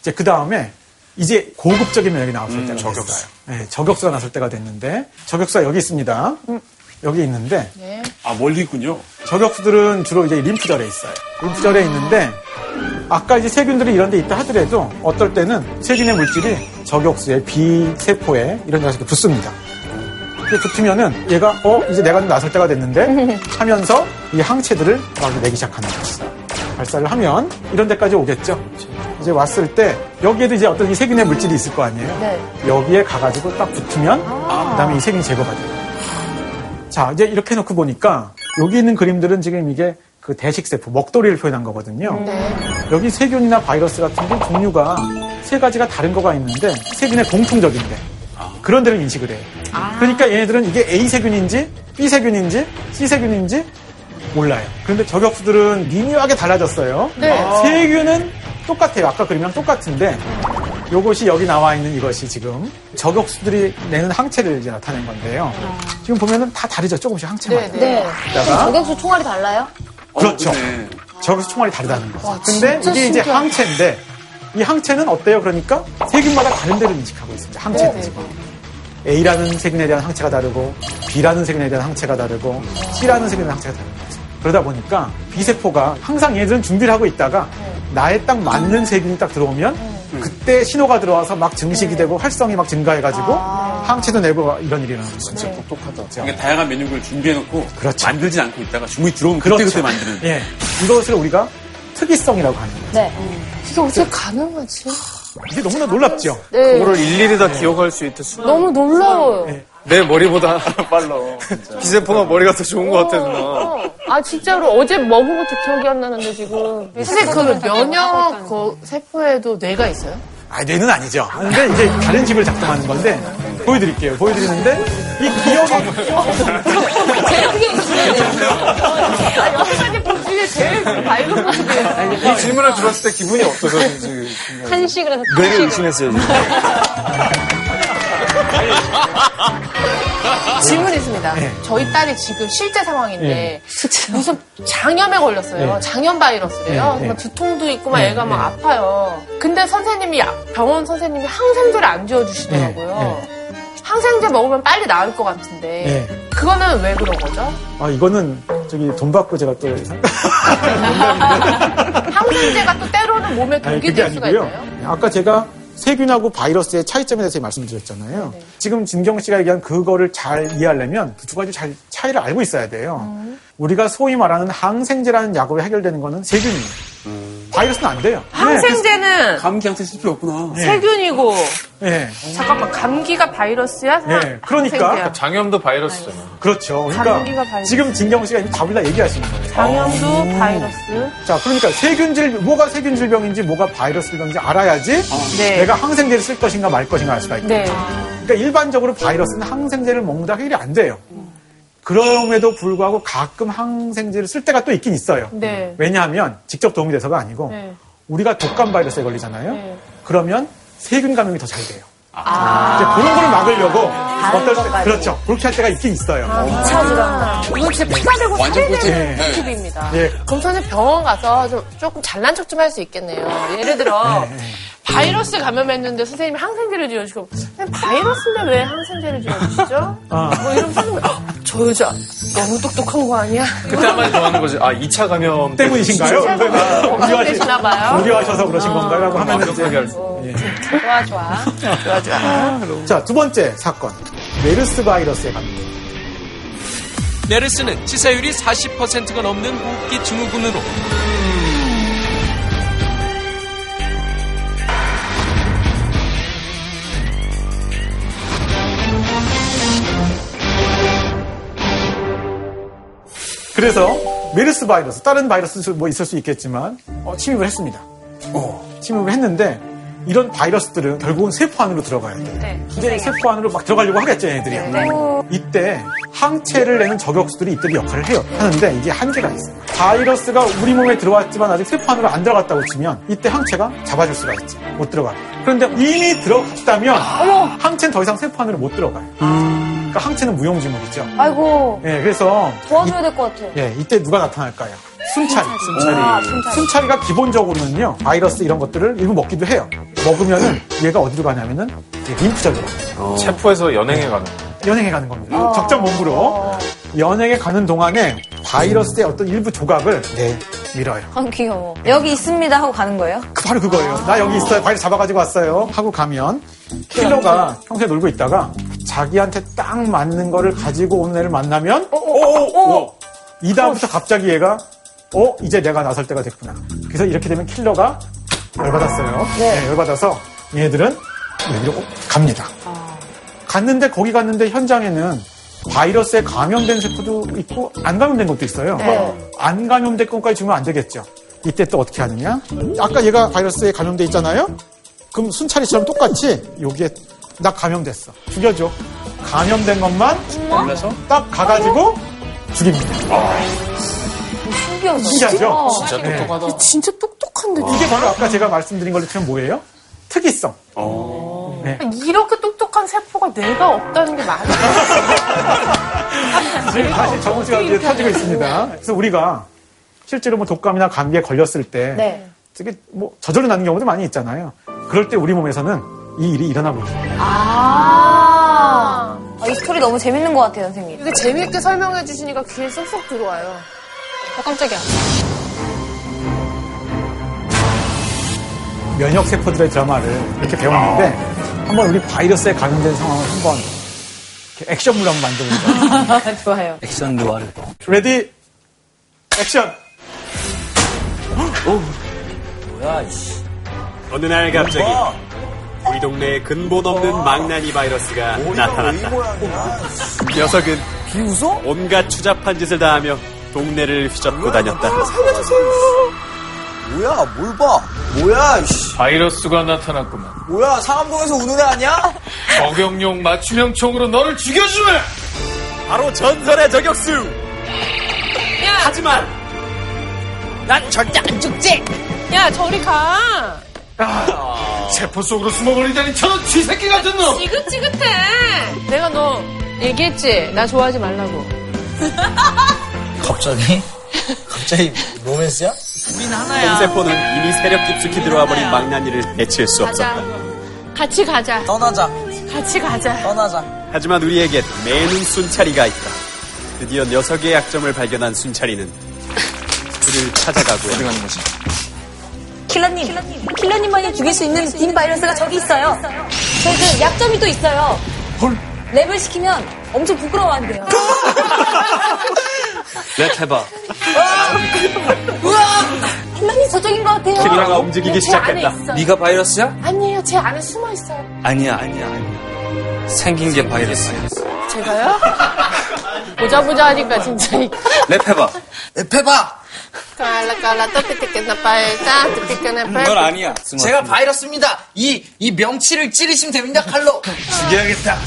Speaker 8: 이제 그 다음에 이제 고급적인 면역이 나왔을
Speaker 3: 음,
Speaker 8: 때가
Speaker 3: 저격수.
Speaker 8: 됐어요. 네, 저격수가 나설 때가 됐는데 저격수가 여기 있습니다. 여기 있는데
Speaker 1: 네.
Speaker 3: 아, 멀리 있군요.
Speaker 8: 저격수들은 주로 이제 림프절에 있어요. 림프절에 있는데 아까 이제 세균들이 이런 데 있다 하더라도 어떨 때는 세균의 물질이 저격수의 비세포에 이런 데서 붙습니다. 이렇게 붙으면은 얘가 어 이제 내가 좀 나설 때가 됐는데 [laughs] 하면서 이 항체들을 막 내기 시작하는 거죠. 발사를 하면 이런 데까지 오겠죠. 이제 왔을 때 여기에도 이제 어떤 이 세균의 물질이 있을 거 아니에요.
Speaker 1: 네.
Speaker 8: 여기에 가가지고 딱 붙으면 그다음에 이 세균이 제거가 돼요. 자, 이제 이렇게 해놓고 보니까 여기 있는 그림들은 지금 이게 그 대식세포, 먹도리를 표현한 거거든요.
Speaker 1: 네.
Speaker 8: 여기 세균이나 바이러스 같은 게 종류가 세 가지가 다른 거가 있는데 세균의 공통적인데 그런 데를 인식을 해요. 그러니까 얘네들은 이게 A 세균인지 B 세균인지 C 세균인지 몰라요. 그런데 저격수들은 미묘하게 달라졌어요.
Speaker 1: 네.
Speaker 8: 세균은 똑같아요. 아까 그림이랑 똑같은데 요것이 여기 나와 있는 이것이 지금 저격수들이 내는 항체를 이제 나타낸 건데요. 지금 보면은 다 다르죠. 조금씩 항체마다.
Speaker 1: 네,
Speaker 4: 네.
Speaker 8: 이따가
Speaker 4: 저격수 총알이 달라요?
Speaker 8: 그렇죠.
Speaker 3: 네.
Speaker 8: 저격수 총알이 다르다는 거죠.
Speaker 1: 와,
Speaker 8: 근데 이게 이제
Speaker 1: 신기하다.
Speaker 8: 항체인데 이 항체는 어때요? 그러니까 세균마다 다른 데를 인식하고 있습니다. 항체도
Speaker 1: 네, 네,
Speaker 8: 지금. A라는 세균에 대한 항체가 다르고 B라는 세균에 대한 항체가 다르고 C라는 세균에 대한 항체가 다른 거죠. 그러다 보니까 B세포가 항상 얘들은 준비를 하고 있다가 나에 딱 맞는 세균이 딱 들어오면 그때 신호가 들어와서 막 증식이 되고 활성이 막 증가해가지고 항체도 내고 이런 일이 일어나는 거죠.
Speaker 3: 똑똑하다. 그러니까 다양한 메뉴를 준비해놓고
Speaker 8: 그렇죠.
Speaker 3: 만들진 않고 있다가 주문이 들어오면
Speaker 8: 그렇죠.
Speaker 3: 그때그때 만드는.
Speaker 8: 예. 이것을 우리가 특이성이라고 하는 거예요.
Speaker 4: 네.
Speaker 1: 이게 어떻게 가능하지?
Speaker 8: 이게 너무나 놀랍죠?
Speaker 1: 네.
Speaker 5: 그거를 일일이 다 기억할 수 있듯
Speaker 1: 너무 놀라워요.
Speaker 5: 내 머리보다 [laughs] 빨라. [laughs] 기세포가 머리가 더 좋은 것 같아, 누나.
Speaker 1: 어. 아 진짜로 어제 먹은 것도 기억이 안 나는데 지금 선생님 그 면역 그 세포에도 뇌가 있어요?
Speaker 8: 아, 뇌는 아니죠. 근데 이제 다른 집을 작동하는 건데 보여드릴게요. 보여드리는데 이 기억이
Speaker 1: 제일 크게. 아, 여러 가지 본 중에 제일 밝은 건데.
Speaker 5: 이 질문을 들었을 때 기분이 어떠셨는지.
Speaker 9: 한식을 해서
Speaker 5: 뇌를
Speaker 9: 한식을.
Speaker 5: 의심했어요, 지금. [laughs] [laughs]
Speaker 1: 질문 있습니다.
Speaker 8: 네.
Speaker 1: 저희 딸이 지금 실제 상황인데
Speaker 8: 네.
Speaker 1: 무슨 장염에 걸렸어요.
Speaker 8: 네.
Speaker 1: 장염 바이러스래요.
Speaker 8: 네.
Speaker 1: 두통도 있고 막
Speaker 8: 네,
Speaker 1: 애가 막
Speaker 8: 네.
Speaker 1: 아파요. 근데 선생님이 병원 선생님이 항생제를 안 지어주시더라고요.
Speaker 8: 네,
Speaker 1: 항생제 먹으면 빨리 나을 것 같은데
Speaker 8: 네.
Speaker 1: 그거는 왜 그런 거죠?
Speaker 8: 아, 이거는 저기 돈 받고 제가 또 [laughs]
Speaker 1: 항생제가 또 때로는 몸에 독이 될 수가
Speaker 8: 아니고요.
Speaker 1: 있나요?
Speaker 8: 아까 제가 세균하고 바이러스의 차이점에 대해서 말씀드렸잖아요. 지금 진경 씨가 얘기한 그거를 잘 이해하려면 그 두 가지 잘 차이를 알고 있어야 돼요. 우리가 소위 말하는 항생제라는 약으로 해결되는 거는 세균이에요. 바이러스는 안 돼요.
Speaker 1: 항생제는
Speaker 3: 감기한테 쓸 필요 없구나.
Speaker 1: 세균이고
Speaker 8: 네.
Speaker 1: 잠깐만 감기가 바이러스야?
Speaker 8: 네, 그러니까.
Speaker 1: 항생제야.
Speaker 5: 장염도 바이러스잖아.
Speaker 8: 그렇죠. 그러니까
Speaker 1: 바이러스.
Speaker 8: 지금 진경 씨가 이미 답을 다 얘기하시는 거예요.
Speaker 1: 장염도 바이러스.
Speaker 8: 자, 그러니까 세균 질 뭐가 세균 질병인지 뭐가 바이러스 질병인지 알아야지
Speaker 1: 네.
Speaker 8: 내가 항생제를 쓸 것인가 말 것인가 알 수가 있고.
Speaker 1: 네.
Speaker 8: 그러니까 일반적으로 바이러스는 항생제를 먹는다 해결이 안 돼요. 그럼에도 불구하고 가끔 항생제를 쓸 때가 또 있긴 있어요.
Speaker 1: 네.
Speaker 8: 왜냐하면 직접 도움이 돼서가 아니고
Speaker 1: 네.
Speaker 8: 우리가 독감 바이러스에 걸리잖아요.
Speaker 1: 네.
Speaker 8: 그러면 세균 감염이 더 잘 돼요.
Speaker 1: 아.
Speaker 8: 이제 그런 거를 막으려고 어떨 때. 그렇죠. 그렇게 할 때가 있긴 있어요.
Speaker 4: 차 질환.
Speaker 1: 이거 진짜 피가 되고
Speaker 7: 완전
Speaker 1: 되는
Speaker 8: 꿀팁.
Speaker 1: 팁입니다.
Speaker 8: 예.
Speaker 1: 그럼 저는 병원 가서 좀 조금 잘난 척 좀 할 수 있겠네요. 예를 들어 바이러스 감염했는데 선생님이 항생제를 지어주시고 선생님 바이러스인데 왜 항생제를 지어주시죠?
Speaker 8: 아.
Speaker 1: 뭐 이러면 선생님 어, 저 여자 너무 똑똑한 거 아니야?
Speaker 5: 그때 한마디 더 하는 거지. 아, 2차 감염
Speaker 8: 때문이신가요?
Speaker 1: 걱정되시나 봐요.
Speaker 8: 우려하셔서 그러신 건가요? 라고 하면 이제
Speaker 5: 완벽하게 할 수.
Speaker 11: 좋아, 좋아.
Speaker 8: 자, 두 번째 사건. 메르스 바이러스에 감염.
Speaker 12: 메르스는 치사율이 40%가 넘는 호흡기 증후군으로
Speaker 8: 그래서 메르스 바이러스, 다른 바이러스 뭐 있을 수 있겠지만 어, 침입을 했습니다. 어, 침입을 했는데 이런 바이러스들은 결국은 세포 안으로 들어가야 돼요.
Speaker 11: 네.
Speaker 8: 이제 세포 안으로 막 들어가려고 하겠죠, 얘네들이. 이때 항체를 내는 저격수들이 이때 역할을 해요. 하는데 이게 한계가 있어요. 바이러스가 우리 몸에 들어왔지만 아직 세포 안으로 안 들어갔다고 치면 이때 항체가 잡아줄 수가 있지. 못 들어가요. 그런데 이미 들어갔다면 항체는 더 이상 세포 안으로 못 들어가요. 그러니까 항체는 무용지물이죠.
Speaker 4: 아이고,
Speaker 8: 예, 그래서
Speaker 4: 도와줘야 될 것 같아요.
Speaker 8: 예, 이때 누가 나타날까요? 순찰이.
Speaker 4: 아, 순찰이.
Speaker 8: 순찰이가 기본적으로는요, 바이러스 이런 것들을 일부 먹기도 해요. 먹으면은 얘가 어디로 가냐면은 림프절로 가요.
Speaker 5: 체포해서 연행해 가는 거.
Speaker 8: 연행해 가는 겁니다. 적정 몸부로 연행해 가는 동안에 바이러스의 어떤 일부 조각을 네, 밀어요.
Speaker 4: 아, 귀여워. 여기 있습니다 하고 가는 거예요?
Speaker 8: 그 바로 그거예요. 나 여기 있어요. 바이러스 잡아가지고 왔어요. 하고 가면 킬러가 평소에 놀고 있다가 자기한테 딱 맞는 거를 가지고 오는 애를 만나면 어, 이 다음부터 갑자기 얘가 어 이제 내가 나설 때가 됐구나. 그래서 이렇게 되면 킬러가 열받았어요. 네, 열받아서 얘네들은 여기로 갑니다. 갔는데 거기 갔는데 현장에는 바이러스에 감염된 세포도 있고 안 감염된 것도 있어요. 안 감염된 것까지 주면 안 되겠죠. 이때 또 어떻게 하느냐? 아까 얘가 바이러스에 감염돼 있잖아요. 그럼 순찰이처럼 똑같이 여기에 나 감염됐어. 죽여줘. 감염된 것만 골라서 딱 가가지고 죽입니다.
Speaker 4: 신기하다.
Speaker 8: 신기하죠?
Speaker 5: 진짜
Speaker 8: 네.
Speaker 5: 똑똑하다.
Speaker 1: 진짜 똑똑한데
Speaker 8: 이게 바로 아까 제가 말씀드린 것처럼 뭐예요? 특이성. 네.
Speaker 1: 이렇게 똑똑한 세포가 내가 없다는 게 말이 [laughs]
Speaker 8: 지금 다시 정우 씨가 이제 터지고 있습니다. 그래서 우리가 실제로 뭐 독감이나 감기에 걸렸을 때
Speaker 4: 네.
Speaker 8: 되게 뭐 저절로 나는 경우도 많이 있잖아요. 그럴 때 우리 몸에서는 이 일이 일어나고 있어요.
Speaker 4: 아. 아, 이 스토리 너무 재밌는 것 같아요, 선생님.
Speaker 1: 이게 재밌게 설명해 주시니까 귀에 쏙쏙 들어와요.
Speaker 11: 어, 깜짝이야.
Speaker 8: 면역 세포들의 드라마를 이렇게 배웠는데 한번 우리 바이러스에 감염된 상황을 한번 액션물 한번 만들어보자. [laughs]
Speaker 4: 좋아요.
Speaker 6: 액션
Speaker 8: 느와르. Ready action.
Speaker 2: 뭐야, 이씨.
Speaker 13: 어느 날 갑자기 우리 동네에 근본 없는 망나니 바이러스가 나타났다. 녀석은
Speaker 2: 비웃어?
Speaker 13: 온갖 추잡한 짓을 다하며 동네를 휘젓고 다녔다.
Speaker 2: 뭐야, 뭘 봐. 뭐야, 이씨.
Speaker 5: 바이러스가 나타났구만.
Speaker 2: 뭐야, 상암동에서 우는 애 아니야? [laughs]
Speaker 5: 저격용 맞춤형 총으로 너를 죽여주마!
Speaker 13: 바로 전설의 저격수. 하지만
Speaker 2: 난 절대 안 죽지!
Speaker 1: 야, 저리 가.
Speaker 5: 세포 속으로 숨어버리다니 저런 쥐새끼 같은 놈!
Speaker 1: 지긋지긋해. 내가 너 얘기했지? 나 좋아하지 말라고.
Speaker 2: 갑자기? 갑자기 [laughs] 로맨스야? 우린 하나야.
Speaker 13: 홈세포는 이미 세력 깊숙이 들어와 버린 망나니를 해칠 수. 없었다.
Speaker 1: 같이 가자.
Speaker 2: 떠나자.
Speaker 1: 같이 가자.
Speaker 2: 떠나자.
Speaker 13: 하지만 우리에겐 매는 순찰이가 있다. 드디어 녀석의 약점을 발견한 순찰이는 그를 찾아가고
Speaker 5: 어디 가는 거지?
Speaker 4: 킬러님, 킬러님만이 죽일 수 있는 딘 바이러스가 저기 있어요. 저희 그 약점이 또 있어요. 랩을 시키면 엄청 부끄러워한대요. [laughs]
Speaker 6: 랩 해봐.
Speaker 4: 킬러님 저쪽인 것 같아요.
Speaker 13: 킬러가 움직이기 시작했다.
Speaker 6: 네가 바이러스야?
Speaker 1: 아니에요. 제 안에 숨어 있어요.
Speaker 6: 아니야, 아니야, 아니야. 생긴 게 바이러스야.
Speaker 1: 제가요? [laughs] 보자 보자 하니까 진짜
Speaker 6: 이랩 해봐.
Speaker 2: 랩 해봐!
Speaker 1: 깔라 깔라 또띠띠끼나 빨다 띠띠끼나 빨.
Speaker 6: 넌 아니야.
Speaker 2: 제가 바이러스입니다. 이, 이 명치를 찌르시면 됩니다, 칼로.
Speaker 5: 죽여야겠다.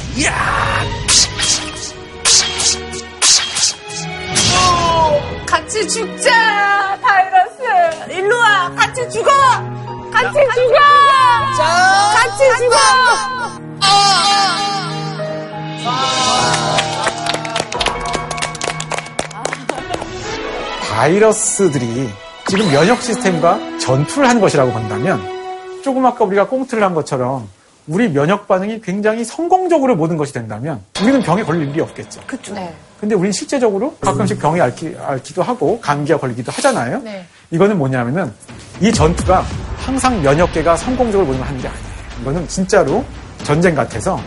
Speaker 4: 같이 죽자 바이러스 일로 와 같이 죽어 같이 죽어 같이 죽어
Speaker 8: 바이러스들이 지금 면역 시스템과 전투를 하는 것이라고 본다면 조금 아까 우리가 꽁트를 한 것처럼 우리 면역 반응이 굉장히 성공적으로 모든 것이 된다면 우리는 병에 걸릴 일이 없겠죠.
Speaker 1: 그렇죠. 네.
Speaker 8: 근데 우리는 실제적으로 가끔씩 병에 앓기, 도 하고 감기가 걸리기도 하잖아요.
Speaker 1: 네.
Speaker 8: 이거는 뭐냐면은 이 전투가 항상 면역계가 성공적으로 모든 걸 하는 게 아니에요. 이거는 진짜로 전쟁 같아서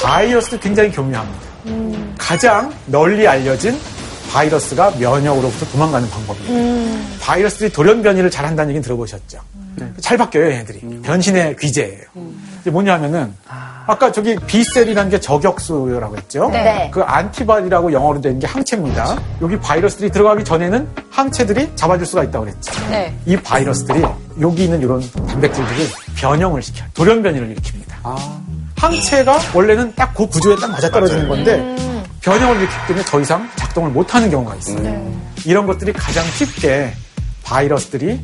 Speaker 8: 바이러스도 굉장히 교묘합니다. 가장 널리 알려진 바이러스가 면역으로부터 도망가는 방법이에요. 바이러스들이 돌연 변이를 잘 한다는 얘기는 들어보셨죠? 잘 바뀌어요, 얘들이. 변신의 귀재예요. 이게 뭐냐면은 아까 저기 B셀이라는 게 저격수라고 했죠?
Speaker 4: 네.
Speaker 8: 그 안티바디라고 영어로 된 게 항체입니다. 여기 바이러스들이 들어가기 전에는 항체들이 잡아줄 수가 있다고 그랬죠.
Speaker 4: 네.
Speaker 8: 이 바이러스들이 여기 있는 이런 단백질들이 변형을 시켜요. 돌연 변이를 일으킵니다. 항체가 원래는 딱 그 구조에 딱 맞아떨어지는 건데 변형을 일으키기 때문에 더 이상 작동을 못하는 경우가 있어요. 이런 것들이 가장 쉽게 바이러스들이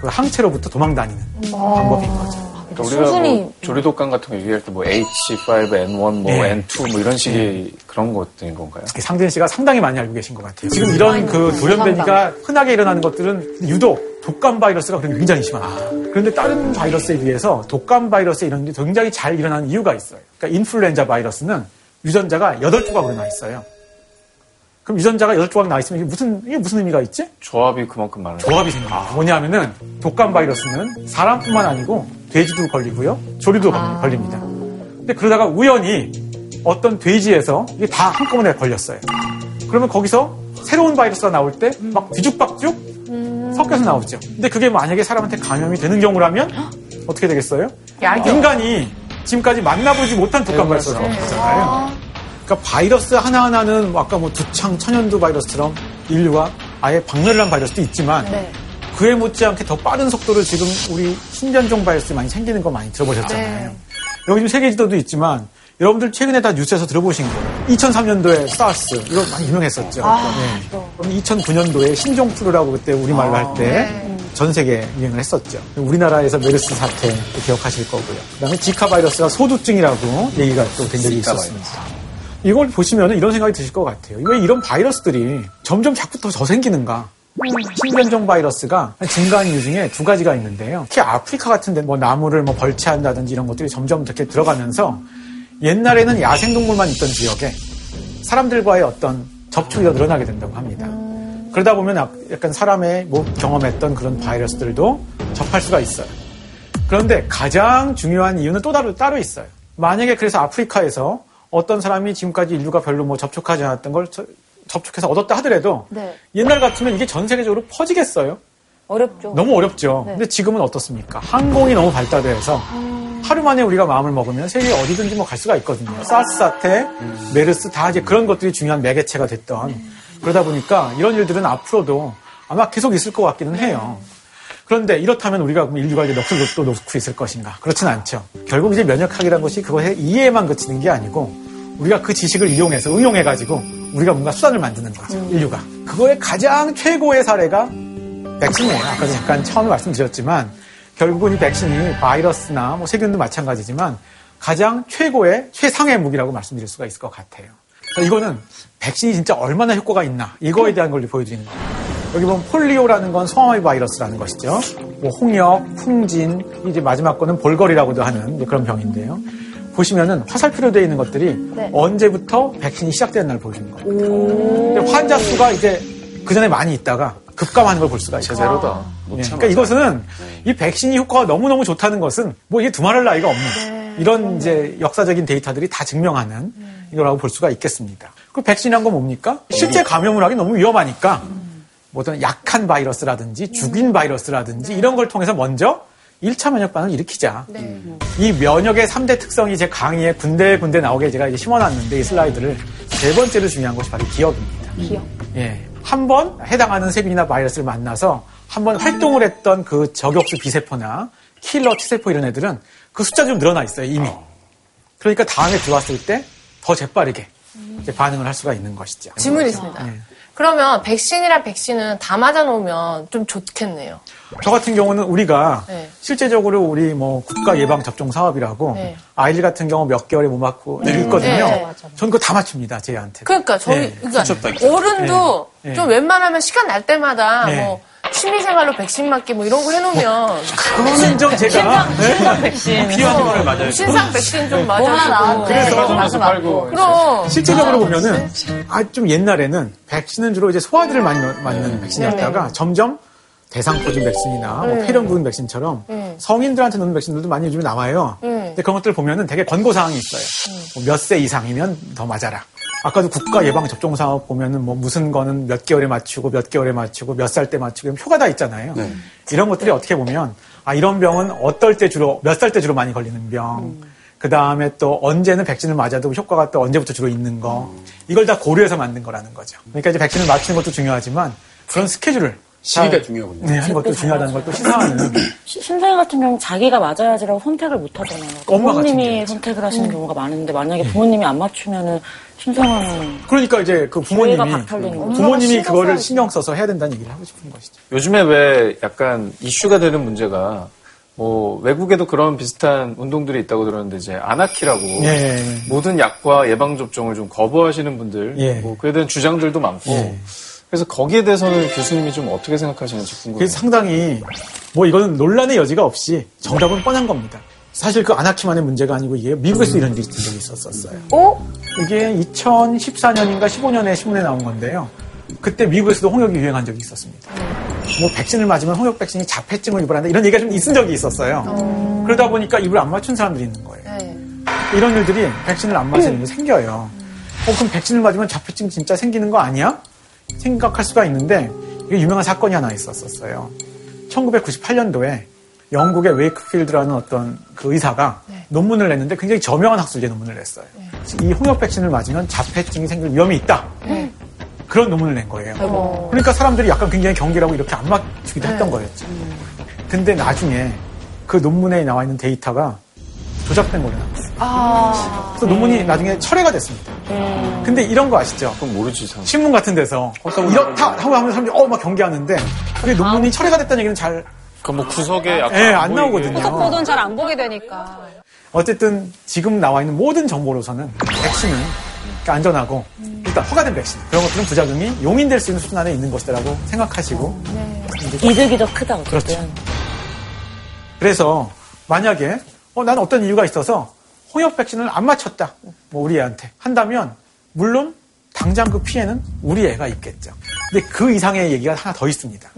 Speaker 8: 그 항체로부터 도망다니는 방법인 거죠.
Speaker 5: 그러니까 우리가 뭐 조류독감 같은 거 얘기할 때 뭐 H5N1, 뭐
Speaker 8: 네.
Speaker 5: N2 뭐 이런 식의 그런 것들인 건가요?
Speaker 8: 상진 씨가 상당히 많이 알고 계신 것 같아요. 지금 이런 그 돌연변이가 흔하게 일어나는 것들은 유독 독감 바이러스가 굉장히 심합니다. 그런데 다른 바이러스에 비해서 독감 바이러스에 이런 게 굉장히 잘 일어나는 이유가 있어요. 그러니까 인플루엔자 바이러스는 유전자가 8조각으로 나 있어요. 그럼 유전자가 8조각 나 있으면 이게 무슨, 이게 무슨 의미가 있지?
Speaker 5: 조합이 그만큼 많은
Speaker 8: 조합이 생깁니다. 뭐냐면은 독감 바이러스는 사람뿐만 아니고 돼지도 걸리고요. 조류도 걸립니다. 근데 그러다가 우연히 어떤 돼지에서 이게 다 한꺼번에 걸렸어요. 그러면 거기서 새로운 바이러스가 나올 때 막 뒤죽박죽 섞여서 나오죠. 근데 그게 만약에 사람한테 감염이 되는 경우라면 어떻게 되겠어요?
Speaker 1: 약이요.
Speaker 8: 인간이 지금까지 만나보지 못한 독감 바이러스가 나오잖아요. 그러니까 바이러스 하나하나는 뭐 아까 뭐 두창 천연두 바이러스처럼 인류가 아예 박멸을 한 바이러스도 있지만
Speaker 1: 네.
Speaker 8: 그에 못지않게 더 빠른 속도로 지금 우리 신변종 바이러스 많이 생기는 거 많이 들어보셨잖아요.
Speaker 1: 네.
Speaker 8: 여기 지금 세계 지도도 있지만 여러분들 최근에 다 뉴스에서 들어보신 거예요. 2003년도에 사스 이거 많이 유명했었죠. 네. 그럼 2009년도에 신종플루라고 그때 우리말로 할때 전 세계 유행을 했었죠. 우리나라에서 메르스 사태 기억하실 거고요. 그다음에 지카 바이러스가 소두증이라고 얘기가 또된 적이 있었습니다. 이걸 보시면 이런 생각이 드실 것 같아요. 왜 이런 바이러스들이 점점 자꾸 더, 더 생기는가? 신변종 바이러스가 증가한 이유 중에 두 가지가 있는데요. 특히 아프리카 같은 데 뭐 나무를 뭐 벌채한다든지 이런 것들이 점점 이렇게 들어가면서 옛날에는 야생동물만 있던 지역에 사람들과의 어떤 접촉이 더 늘어나게 된다고 합니다. 그러다 보면 약- 약간 사람의 뭐 경험했던 그런 바이러스들도 접할 수가 있어요. 그런데 가장 중요한 이유는 또 따로, 따로 있어요. 만약에 그래서 아프리카에서 어떤 사람이 지금까지 인류가 별로 뭐 접촉하지 않았던 걸 저- 접촉해서 얻었다 하더라도
Speaker 4: 네.
Speaker 8: 옛날 같으면 이게 전 세계적으로 퍼지겠어요?
Speaker 4: 어렵죠.
Speaker 8: 너무 어렵죠.
Speaker 4: 네.
Speaker 8: 근데 지금은 어떻습니까? 항공이 너무 발달돼서 하루 만에 우리가 마음을 먹으면 세계 어디든지 뭐 갈 수가 있거든요. 사스 사태, 메르스 다 이제 그런 것들이 중요한 매개체가 됐던 그러다 보니까 이런 일들은 앞으로도 아마 계속 있을 것 같기는 해요. 그런데 이렇다면 우리가 인류가 이제 넋을 또 놓고 있을 것인가? 그렇진 않죠. 결국 이제 면역학이라는 것이 그것의 이해에만 그치는 게 아니고 우리가 그 지식을 이용해서 응용해가지고 우리가 뭔가 수단을 만드는 거죠. 인류가. 그거의 가장 최고의 사례가 백신이에요. 아까도 잠깐 처음에 말씀드렸지만 결국은 이 백신이 바이러스나 뭐 세균도 마찬가지지만 가장 최고의 최상의 무기라고 말씀드릴 수가 있을 것 같아요. 자, 이거는 백신이 진짜 얼마나 효과가 있나 이거에 대한 걸 보여드리는 거예요. 여기 보면 폴리오라는 건 성화의 바이러스라는 것이죠. 뭐 홍역, 풍진, 이제 마지막 거는 볼거리라고도 하는 그런 병인데요. 보시면은 화살표로 되어 있는 것들이
Speaker 4: 네.
Speaker 8: 언제부터 백신이 시작된 날 보여주는 거예요. 환자 수가 이제 그 전에 많이 있다가 급감하는 걸 볼 수가 있어요.
Speaker 5: 제로다.
Speaker 8: 예, 그러니까 이것은 이 백신이 효과가 너무너무 좋다는 것은 뭐 이게 두말할 나위가 없는 이런 이제 역사적인 데이터들이 다 증명하는 이거라고 볼 수가 있겠습니다. 그 백신이란 건 뭡니까? 실제 감염을 하기 너무 위험하니까 뭐 어떤 약한 바이러스라든지 죽인 바이러스라든지 이런 걸 통해서 먼저 1차 면역 반응을 일으키자. 이 면역의 3대 특성이 제 강의에 군데군데 나오게 제가 이제 심어놨는데 이 슬라이드를 세 번째로 중요한 것이 바로 기억입니다.
Speaker 4: 기억.
Speaker 8: 예. 한 번 해당하는 세균이나 바이러스를 만나서 한 번 활동을 했던 그 저격수 비세포나 킬러 T세포 이런 애들은 그 숫자 좀 늘어나 있어요, 이미. 그러니까 다음에 들어왔을 때 더 재빠르게 이제 반응을 할 수가 있는 것이죠.
Speaker 1: 질문이 있습니다.
Speaker 8: 네.
Speaker 1: 그러면 백신이랑 백신은 다 맞아놓으면 좀 좋겠네요.
Speaker 8: 저 같은 경우는 우리가
Speaker 1: 네.
Speaker 8: 실제적으로 우리 뭐 국가 예방 접종 사업이라고
Speaker 1: 네.
Speaker 8: 아이들 같은 경우 몇 개월에 못 맞고
Speaker 1: 네.
Speaker 8: 있거든요.
Speaker 1: 네, 맞아,
Speaker 8: 저는 그거 다 맞춥니다 제한테.
Speaker 1: 그러니까 저희
Speaker 8: 네.
Speaker 1: 그러니까 어른도
Speaker 8: 네.
Speaker 1: 좀 웬만하면 시간 날 때마다
Speaker 8: 네.
Speaker 1: 뭐 취미생활로 백신 맞기 뭐 이런 거 해놓으면
Speaker 8: 그거는 좀 제가 네.
Speaker 1: 신상 백신
Speaker 8: 필요한 걸 맞아요.
Speaker 1: 신상 백신
Speaker 4: 좀뭐
Speaker 1: 맞아주고
Speaker 4: 나왔대.
Speaker 8: 그래서
Speaker 4: 맞아, 맞고.
Speaker 1: 그럼
Speaker 8: 실제적으로 보면은 아 좀 옛날에는 백신은 주로 이제 소아들을 많이 넣- 맞는 백신이었다가 점점 대상포진 백신이나 뭐
Speaker 1: 네.
Speaker 8: 폐렴 백신처럼
Speaker 1: 네.
Speaker 8: 성인들한테 넣는 백신들도 많이 요즘에 나와요.
Speaker 1: 네.
Speaker 8: 근데 그런 것들 보면은 되게 권고 사항이 있어요. 뭐 몇세 이상이면 더 맞아라. 아까도 국가 예방 접종 사업 보면은 뭐 무슨 거는 몇 개월에 맞추고 몇 개월에 맞추고 몇 살 때 맞추고 표가 다 있잖아요. 이런 것들이 어떻게 보면 아 이런 병은 어떨 때 주로 몇 살 때 주로 많이 걸리는 병. 그 다음에 또 언제는 백신을 맞아도 효과가 또 언제부터 주로 있는 거. 이걸 다 고려해서 만든 거라는 거죠. 그러니까 이제 백신을 맞추는 것도 중요하지만 그런 스케줄을
Speaker 3: 시기가
Speaker 8: 잘-
Speaker 3: 중요하군요.
Speaker 8: 네, 하는 것도 중요하다는 걸 또 시사하는
Speaker 9: 시- 심사위 같은 경우는 자기가 맞아야지라고 선택을 못 하잖아요. 부모님이 선택을 하시는
Speaker 8: 음.
Speaker 9: 경우가 많은데 만약에 부모님이 안 맞추면은 심사위는
Speaker 8: 그러니까 이제 그 부모님이. 부모님이 그거를
Speaker 9: 신경
Speaker 8: 신경 써서 해야 된다는 얘기를 하고 싶은 것이죠.
Speaker 5: 요즘에 왜 약간 이슈가 되는 문제가 뭐 외국에도 그런 비슷한 운동들이 있다고 들었는데 이제 아나키라고
Speaker 8: 예.
Speaker 5: 모든 약과 예방 접종을 좀 거부하시는 분들
Speaker 8: 예.
Speaker 5: 뭐 그에 대한 주장들도 많고
Speaker 8: 예.
Speaker 5: 그래서 거기에 대해서는 교수님이 좀 어떻게 생각하시는지 궁금해요.
Speaker 8: 상당히 뭐 이거는 논란의 여지가 없이 정답은 뻔한 겁니다. 사실 그 아나키만의 문제가 아니고 이게 미국에서 이런 일이 있던 적이 있었었어요.
Speaker 1: 어?
Speaker 8: 이게 2014년인가 15년에 신문에 나온 건데요. 그때 미국에서도 홍역이 유행한 적이 있었습니다. 뭐 백신을 맞으면 홍역 백신이 자폐증을 유발한다 이런 얘기가 좀 있은 적이 있었어요. 그러다 보니까 입을 안 맞춘 사람들이 있는 거예요.
Speaker 1: 네.
Speaker 8: 이런 일들이 백신을 안 맞으는 일이 생겨요. 어, 그럼 백신을 맞으면 자폐증 진짜 생기는 거 아니야? 생각할 수가 있는데 이게 유명한 사건이 하나 있었었어요. 1998년도에 영국의 웨이크필드라는 어떤 그 의사가 논문을 냈는데 굉장히 저명한 학술제 논문을 냈어요. 이 홍역 백신을 맞으면 자폐증이 생길 위험이 있다. 그런 논문을 낸 거예요.
Speaker 1: 아이고.
Speaker 8: 그러니까 사람들이 약간 굉장히 경계라고 이렇게 안 맞추기도 했던 거였죠. 근데 나중에 그 논문에 나와 있는 데이터가 조작된 걸로 나왔어요.
Speaker 1: 아.
Speaker 8: 그래서 논문이 나중에 철회가 됐습니다. 근데 이런 거 아시죠?
Speaker 5: 그건 모르지 참.
Speaker 8: 신문 같은 데서 이렇다 하고 하면 사람들이 어 막 경계하는데 그게 논문이 철회가 됐다는 얘기는 잘
Speaker 5: 그뭐 구석에 약간
Speaker 8: 예, 안
Speaker 5: 보이게.
Speaker 8: 나오거든요.
Speaker 4: 후속 보도는 잘 안 보게 되니까.
Speaker 8: 어쨌든 지금 나와 있는 모든 정보로서는 백신은 안전하고 일단 허가된 백신 그런 것들은 부작용이 용인될 수 있는 수준 안에 있는 것이라고 생각하시고
Speaker 9: 이득이 더 크다 어쨌든.
Speaker 8: 그렇죠. 그래서 만약에 어, 난 어떤 이유가 있어서 홍역 백신을 안 맞췄다. 뭐 우리 애한테 한다면 물론 당장 그 피해는 우리 애가 있겠죠. 근데 그 이상의 얘기가 하나 더 있습니다.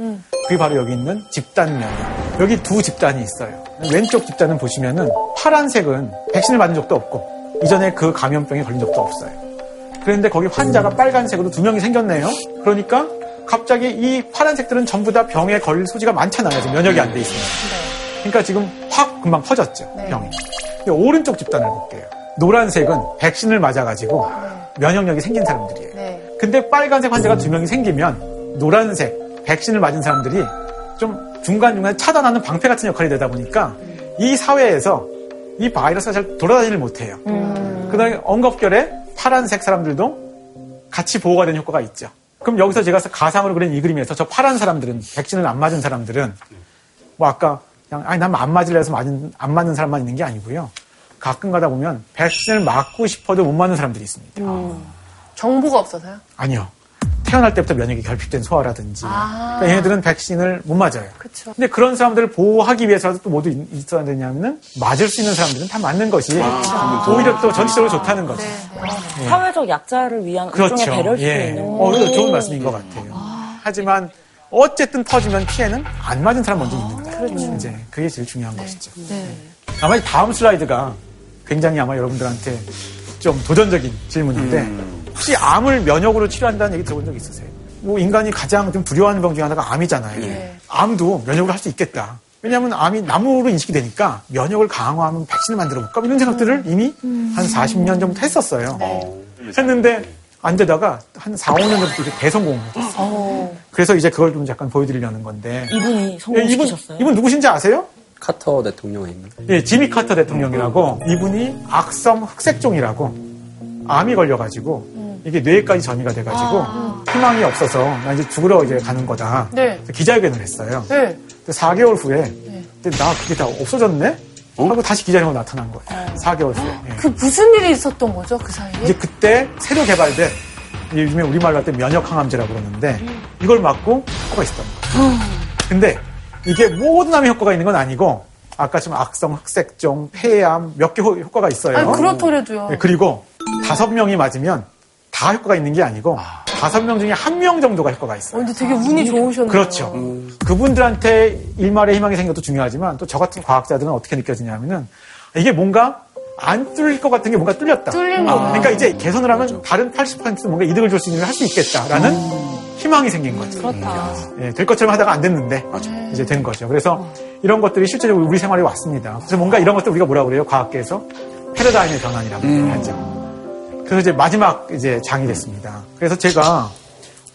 Speaker 8: 그게 바로 여기 있는 집단 면역. 여기 두 집단이 있어요. 왼쪽 집단은 보시면은 파란색은 백신을 맞은 적도 없고 이전에 그 감염병에 걸린 적도 없어요. 그런데 거기 환자가 빨간색으로 두 명이 생겼네요. 그러니까 갑자기 이 파란색들은 전부 다 병에 걸릴 소지가 많잖아요. 지금 면역이 안 돼 있으면. 그러니까 지금 확 금방 퍼졌죠. 병이. 근데 오른쪽 집단을 볼게요. 노란색은 백신을 맞아가지고 면역력이 생긴 사람들이에요.
Speaker 1: 네.
Speaker 8: 근데 빨간색 환자가 두 명이 생기면 노란색 백신을 맞은 사람들이 좀 중간중간 차단하는 방패 같은 역할이 되다 보니까 이 사회에서 이 바이러스가 잘 돌아다니질 못해요. 그다음에 엉겁결에 파란색 사람들도 같이 보호가 되는 효과가 있죠. 그럼 여기서 제가 가상으로 그린 이 그림에서 저 파란 사람들은 백신을 안 맞은 사람들은 뭐 아까 그냥 아니 난 안 맞을래 해서 맞은 안 맞는 사람만 있는 게 아니고요. 가끔 가다 보면 백신을 맞고 싶어도 못 맞는 사람들이 있습니다.
Speaker 1: 정보가 없어서요?
Speaker 8: 아니요. 태어날 때부터 면역이 결핍된 소아라든지.
Speaker 1: 아.
Speaker 8: 그러니까 얘네들은 백신을 못 맞아요.
Speaker 1: 그쵸.
Speaker 8: 근데 그런 사람들을 보호하기 위해서라도 또 모두 있- 있어야 되냐면은 맞을 수 있는 사람들은 다 맞는 것이 오히려 또 전체적으로 좋다는 거죠. 예.
Speaker 9: 사회적 약자를 위한
Speaker 8: 그렇죠.
Speaker 9: 일종의 배려일 수도
Speaker 8: 예.
Speaker 9: 있는
Speaker 8: 어, 좋은 말씀인 것 같아요. 하지만 어쨌든 퍼지면 피해는 안 맞은 사람 먼저 있는 거예요. 이제 그게 제일 중요한 것이죠.
Speaker 1: 네.
Speaker 8: 아마 이 다음 슬라이드가 굉장히 아마 여러분들한테 좀 도전적인 질문인데 혹시 암을 면역으로 치료한다는 얘기 들어본 적 있으세요? 뭐 인간이 가장 좀 두려워하는 병 중에 하나가 암이잖아요.
Speaker 1: 네.
Speaker 8: 암도 면역으로 할수 있겠다. 왜냐하면 암이 나무로 인식이 되니까 면역을 강화하면 백신을 만들어 볼까 이런 생각들을 이미 한 40년 전부터 했었어요. 했는데 안 되다가 한 4, 5년 전부터 대성공을 했어요. 그래서 이제 그걸 좀 약간 보여드리려는 건데
Speaker 9: 이분이
Speaker 8: 예, 이분,
Speaker 9: 성공시키셨어요?
Speaker 8: 이분 누구신지 아세요?
Speaker 7: 카터 대통령입니다.
Speaker 8: 예, 지미 카터 대통령이라고 이분이 악성 흑색종이라고 암이 걸려가지고 이게 뇌까지 전이가 돼가지고 희망이 없어서 나 이제 죽으러 이제 가는 거다.
Speaker 1: 네.
Speaker 8: 기자회견을 했어요.
Speaker 1: 네.
Speaker 8: 근데 4개월 후에 근데 나 그게 다 없어졌네? 하고 다시 기자회견 나타난 거예요. 4개월 후에. 예.
Speaker 1: 그 무슨 일이 있었던 거죠, 그 사이에?
Speaker 8: 이제 그때 새로 개발된 요즘에 우리말로 할 때 면역항암제라고 그러는데 이걸 맞고 효과가 있었던 거예요. 근데 이게 모든 암에 효과가 있는 건 아니고 아까 지금 악성 흑색종, 폐암 몇 개 효과가 있어요.
Speaker 1: 아니, 그렇더라도요.
Speaker 8: 네, 그리고 다섯 명이 맞으면 다 효과가 있는 게 아니고 다섯 명 중에 한 명 정도가 효과가 있어요.
Speaker 1: 어, 근데 되게 운이 좋으셨네요.
Speaker 8: 그렇죠. 그분들한테 일말의 희망이 생겨도 중요하지만 또 저 같은 과학자들은 어떻게 느껴지냐면은 이게 뭔가 안 뚫릴 것 같은 게 뭔가 뚫렸다.
Speaker 1: 뚫린
Speaker 8: 아,
Speaker 1: 거구나.
Speaker 8: 그러니까 이제 개선을 하면 다른 80% 뭔가 이득을 줄 수 있는 걸할수 있겠다라는 희망이 생긴 거죠.
Speaker 4: 그렇다.
Speaker 8: 예, 될 것처럼 하다가 안 됐는데 이제 된 거죠. 그래서 이런 것들이 실제적으로 우리 생활에 왔습니다. 그래서 뭔가 이런 것들 우리가 뭐라고 그래요? 과학계에서 패러다임의 변환이라고 하죠. 그래서 이제 마지막 이제 장이 됐습니다. 그래서 제가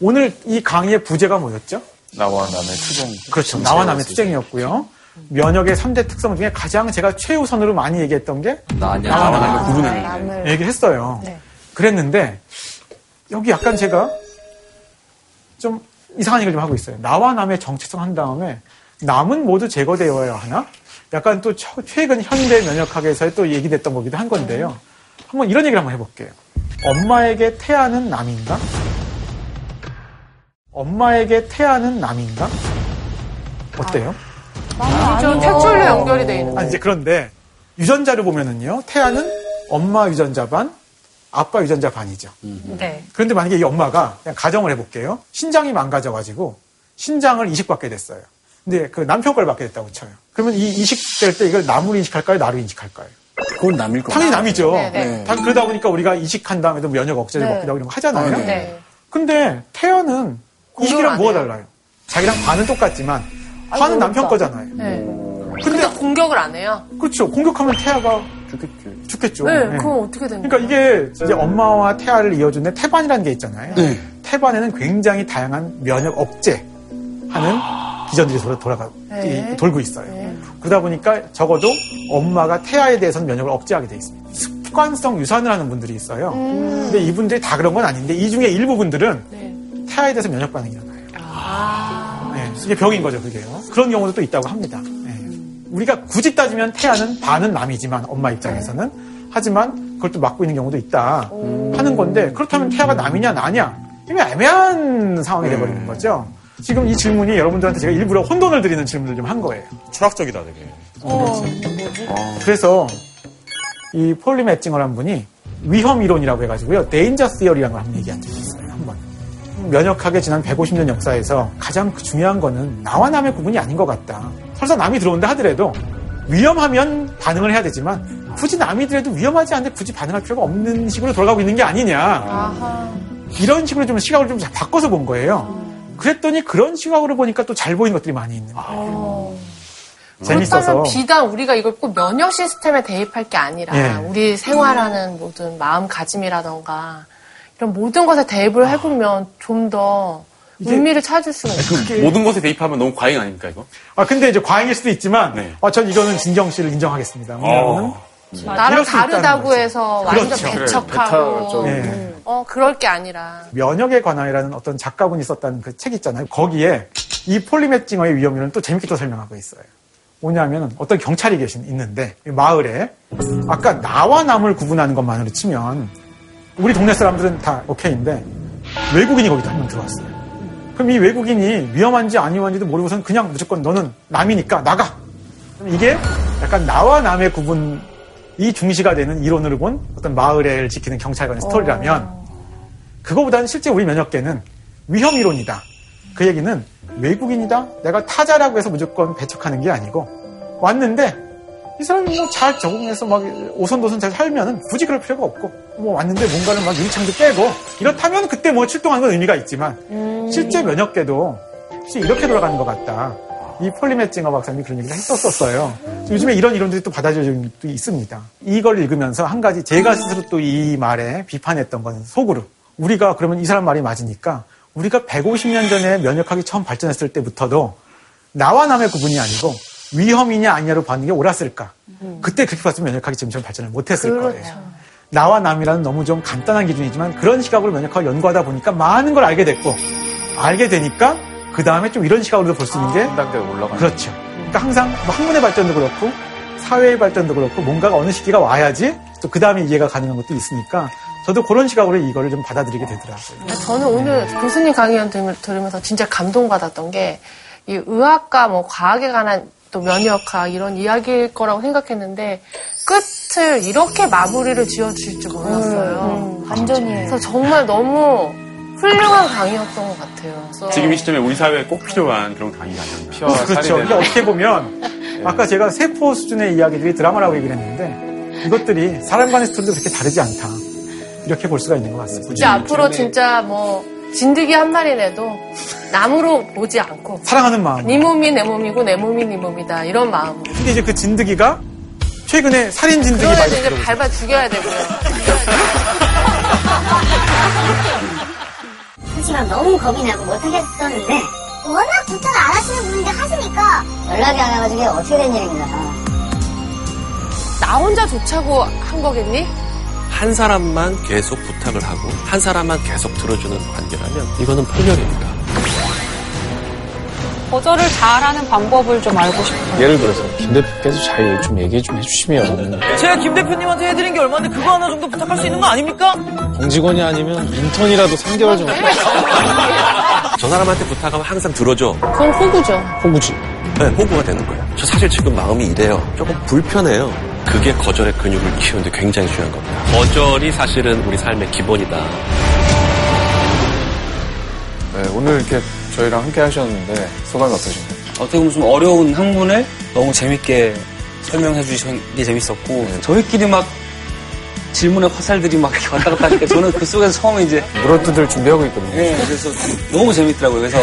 Speaker 8: 오늘 이 강의의 부제가 뭐였죠?
Speaker 5: 나와 남의 투쟁.
Speaker 8: 그렇죠. 나와 남의 투쟁이었고요. 면역의 3대 특성 중에 가장 제가 최우선으로 많이 얘기했던 게
Speaker 7: 나냐,
Speaker 8: 나와 구분하는. 얘기했어요.
Speaker 1: 네.
Speaker 8: 그랬는데 여기 약간 제가 좀 이상한 얘기를 좀 하고 있어요. 나와 남의 정체성 한 다음에 남은 모두 제거되어야 하나? 약간 또 처- 최근 현대 면역학에서 또 얘기됐던 거기도 한 건데요. 한번 이런 얘기를 한번 해볼게요. 엄마에게 태아는 남인가? 엄마에게 태아는 남인가? 어때요?
Speaker 1: 저 택줄로 연결이 돼 있는.
Speaker 8: 아, 이제 그런데 유전자를 보면은요, 태아는 엄마 유전자 반, 아빠 유전자 반이죠.
Speaker 4: 네.
Speaker 8: 그런데 만약에 이 엄마가 그냥 가정을 해볼게요. 신장이 망가져가지고 신장을 이식받게 됐어요. 근데 그 남편 걸 받게 됐다고 쳐요. 그러면 이 이식될 때 이걸 남으로 인식할까요? 나로 인식할까요?
Speaker 2: 그건 남일 거
Speaker 8: 당연히 남이죠.
Speaker 1: 네, 네.
Speaker 8: 당- 그러다 보니까 우리가 이식한 다음에도 면역 억제제
Speaker 1: 네.
Speaker 8: 먹기도 하고 이런 거 하잖아요.
Speaker 2: 아, 네.
Speaker 1: 네.
Speaker 8: 근데 태아는 이식이랑
Speaker 1: 안
Speaker 8: 뭐가. 달라요? 자기랑 반은 똑같지만 반은 남편. 거잖아요.
Speaker 1: 네.
Speaker 8: 근데
Speaker 1: 근데 공격을 안 해요.
Speaker 8: 그렇죠. 공격하면 태아가
Speaker 2: 죽겠지.
Speaker 8: 죽겠죠.
Speaker 1: 네,
Speaker 8: 네.
Speaker 1: 그럼 어떻게 되는
Speaker 8: 그러니까 이게 이제 엄마와 태아를 이어주는 태반이라는 게 있잖아요.
Speaker 2: 네.
Speaker 8: 태반에는 굉장히 다양한 면역 억제 하는 기전들이 돌아, 돌아가,
Speaker 1: 네.
Speaker 8: 이- 돌고 있어요. 그러다 보니까 적어도 엄마가 태아에 대해서는 면역을 억제하게 돼 있습니다. 습관성 유산을 하는 분들이 있어요. 근데 이분들이 다 그런 건 아닌데 이 중에 일부 분들은
Speaker 1: 네.
Speaker 8: 태아에 대해서 면역 반응이 일어나요. 네, 이게 병인 거죠, 그게요. 그런 경우도 또 있다고 합니다. 네. 우리가 굳이 따지면 태아는 반은 남이지만 엄마 입장에서는 하지만 그걸 또 막고 있는 경우도 있다 하는 건데 그렇다면 태아가 남이냐 나냐 이게 애매한 상황이 돼버리는 거죠. 지금 이 질문이 여러분들한테 제가 일부러 혼돈을 드리는 질문을 좀 한 거예요.
Speaker 3: 철학적이다, 되게.
Speaker 8: 그래서 이 폴리 매칭어란 분이 위험 이론이라고 해가지고요. 데인저 시어리라는 걸 한번 얘기한 적이 있어요. 면역학의 지난 150년 역사에서 가장 중요한 거는 나와 남의 구분이 아닌 것 같다. 설사 남이 들어온다 하더라도 위험하면 반응을 해야 되지만 굳이 남이더라도 위험하지 않은데 굳이 반응할 필요가 없는 식으로 돌아가고 있는 게 아니냐.
Speaker 1: 아하.
Speaker 8: 이런 식으로 좀 시각을 좀 바꿔서 본 거예요. 그랬더니 그런 시각으로 보니까 또 잘 보이는 것들이 많이 있는 거예요. 재밌어서.
Speaker 1: 그렇다면 비단 우리가 이걸 꼭 면역 시스템에 대입할 게 아니라
Speaker 8: 예.
Speaker 1: 우리 생활하는 모든 마음가짐이라던가 이런 모든 것에 대입을 해보면 좀 더 의미를 찾을 수가 있어요.
Speaker 3: 그 모든 것에 대입하면 너무 과잉 아닙니까, 이거?
Speaker 8: 아 근데 이제 과잉일 수도 있지만,
Speaker 3: 네.
Speaker 8: 아, 전 이거는 진경 씨를 인정하겠습니다.
Speaker 1: 나랑
Speaker 8: 이럴 수 있다는
Speaker 1: 다르다고. 해서
Speaker 8: 그렇죠.
Speaker 1: 완전
Speaker 8: 그래,
Speaker 1: 배척하고
Speaker 5: 쪽.
Speaker 8: 예.
Speaker 1: 어 그럴 게 아니라
Speaker 8: 면역에 관하여라는 어떤 작가분이 썼다는 그 책 있잖아요. 거기에 이 폴리맥징어의 위험률은 또 재밌게 또 설명하고 있어요. 뭐냐면 어떤 경찰이 계신 있는데 이 마을에 아까 나와 남을 구분하는 것만으로 치면 우리 동네 사람들은 다 오케이인데 외국인이 거기다 한명 들어왔어요. 그럼 이 외국인이 위험한지 안 위험한지도 모르고선 그냥 무조건 너는 남이니까 나가. 이게 약간 나와 남의 구분이 중시가 되는 이론으로 본 어떤 마을을 지키는 경찰관의 스토리라면 그거보다는 실제 우리 면역계는 위험 이론이다. 그 얘기는 외국인이다. 내가 타자라고 해서 무조건 배척하는 게 아니고 왔는데 이 사람이 뭐잘 적응해서 막 오손도손 잘 살면은 굳이 그럴 필요가 없고 뭐 왔는데 뭔가를 막 유리창도 깨고 이렇다면 그때 뭐 출동하는 건 의미가 있지만 실제 면역계도 혹시 이렇게 돌아가는 것 같다. 이 폴리메징어 박사님이 그런 얘기를 했었었어요. 요즘에 이런 이론들이 또 받아들여지고 있습니다. 이걸 읽으면서 한 가지 제가 스스로 또 이 말에 비판했던 건 속으로 우리가 그러면 이 사람 말이 맞으니까 우리가 150년 전에 면역학이 처음 발전했을 때부터도 나와 남의 구분이 아니고 위험이냐 아니냐로 받는 게 옳았을까? 그때 그렇게 봤으면 면역학이 지금처럼 발전을 못했을
Speaker 1: 그렇죠.
Speaker 8: 거예요. 나와 남이라는 너무 좀 간단한 기준이지만 그런 시각으로 면역학을 연구하다 보니까 많은 걸 알게 됐고 알게 되니까 그 다음에 좀 이런 시각으로도 볼수 있는
Speaker 5: 게한 단계 올라가는.
Speaker 8: 그렇죠. 그러니까 항상 뭐 학문의 발전도 그렇고 사회의 발전도 그렇고 뭔가가 어느 시기가 와야지 또 그 다음에 이해가 가능한 것도 있으니까 저도 그런 시각으로 이거를 좀 받아들이게 되더라고요.
Speaker 1: 저는 오늘 교수님 들- 들으면서 진짜 감동받았던 게 이 의학과 뭐 과학에 관한 또 면역학 이런 이야기일 거라고 생각했는데 끝을 이렇게 마무리를 지어줄 줄 몰랐어요.
Speaker 4: 완전히.
Speaker 1: 그래서 정말 너무 훌륭한 강의였던 것 같아요. 그래서
Speaker 3: 지금 이 시점에 우리 사회에 꼭 필요한 그런 강의가 아니었나.
Speaker 5: 피와 살이
Speaker 8: 그렇죠. 이게 어떻게 보면 아까 제가 세포 수준의 이야기들이 드라마라고 얘기를 했는데 이것들이 사람 간의 스토리도 그렇게 다르지 않다. 이렇게 볼 수가 있는 것 같습니다.
Speaker 1: 이제 앞으로 진짜 뭐 진드기 한 마리 내도 남으로 보지 않고
Speaker 8: 사랑하는 마음.
Speaker 1: 네 몸이 내 몸이고 내 몸이 네 몸이다 이런 마음으로
Speaker 8: 근데 이제 그 진드기가 최근에 살인 진드기 발견.
Speaker 1: 이제 밟아 죽여야 되고요.
Speaker 14: 하지만 너무 겁이 나고 못하겠었는데 워낙 부탁을 안 하시는 분인데 하시니까 연락이 안 와가지고 이게 어떻게 된 일인가
Speaker 1: 나 혼자 좋자고 한 거겠니?
Speaker 15: 한 사람만 계속 부탁을 하고 한 사람만 계속 들어주는 관계라면 이거는 폭력입니다.
Speaker 4: 거절을 잘하는 방법을 좀 알고 싶어요.
Speaker 5: 예를 들어서 김 대표께서 잘 좀 얘기 좀 해주시면
Speaker 2: 제가 김 대표님한테 해드린 게 얼마인데 그거 하나 정도 부탁할 수 있는 거 아닙니까?
Speaker 5: 공직원이 아니면 인턴이라도 3개월 정도
Speaker 15: 저 사람한테 부탁하면 항상 들어줘.
Speaker 1: 그건 호구죠.
Speaker 5: 호구지.
Speaker 15: 네, 호구가 되는 거예요. 저 사실 지금 마음이 이래요. 조금 불편해요. 그게 거절의 근육을 키우는데 굉장히 중요한 겁니다. 거절이 사실은 우리 삶의 기본이다.
Speaker 5: 네, 오늘 이렇게 저희랑 함께 하셨는데 소감이 어떠신가요?
Speaker 6: 어떻게 보면 좀 어려운 학문을 너무 재밌게 설명해 주신 게 재밌었고 저희끼리 막 질문의 화살들이 막 이렇게 왔다 갔다 하니까 저는 그 속에서 처음에 이제
Speaker 5: 물어뜯을 준비하고 있거든요.
Speaker 6: 네, 그래서 너무 재밌더라고요. 그래서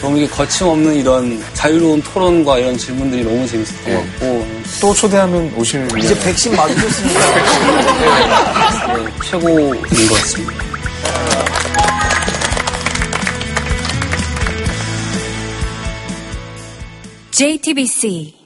Speaker 6: 너무 이게 거침없는 이런 자유로운 토론과 이런 질문들이 너무 재밌었던 것 같고
Speaker 5: 또 초대하면 오실
Speaker 2: 이제 백신 맞으셨으니까. [laughs]
Speaker 6: 네, 최고인 것 같습니다.
Speaker 16: JTBC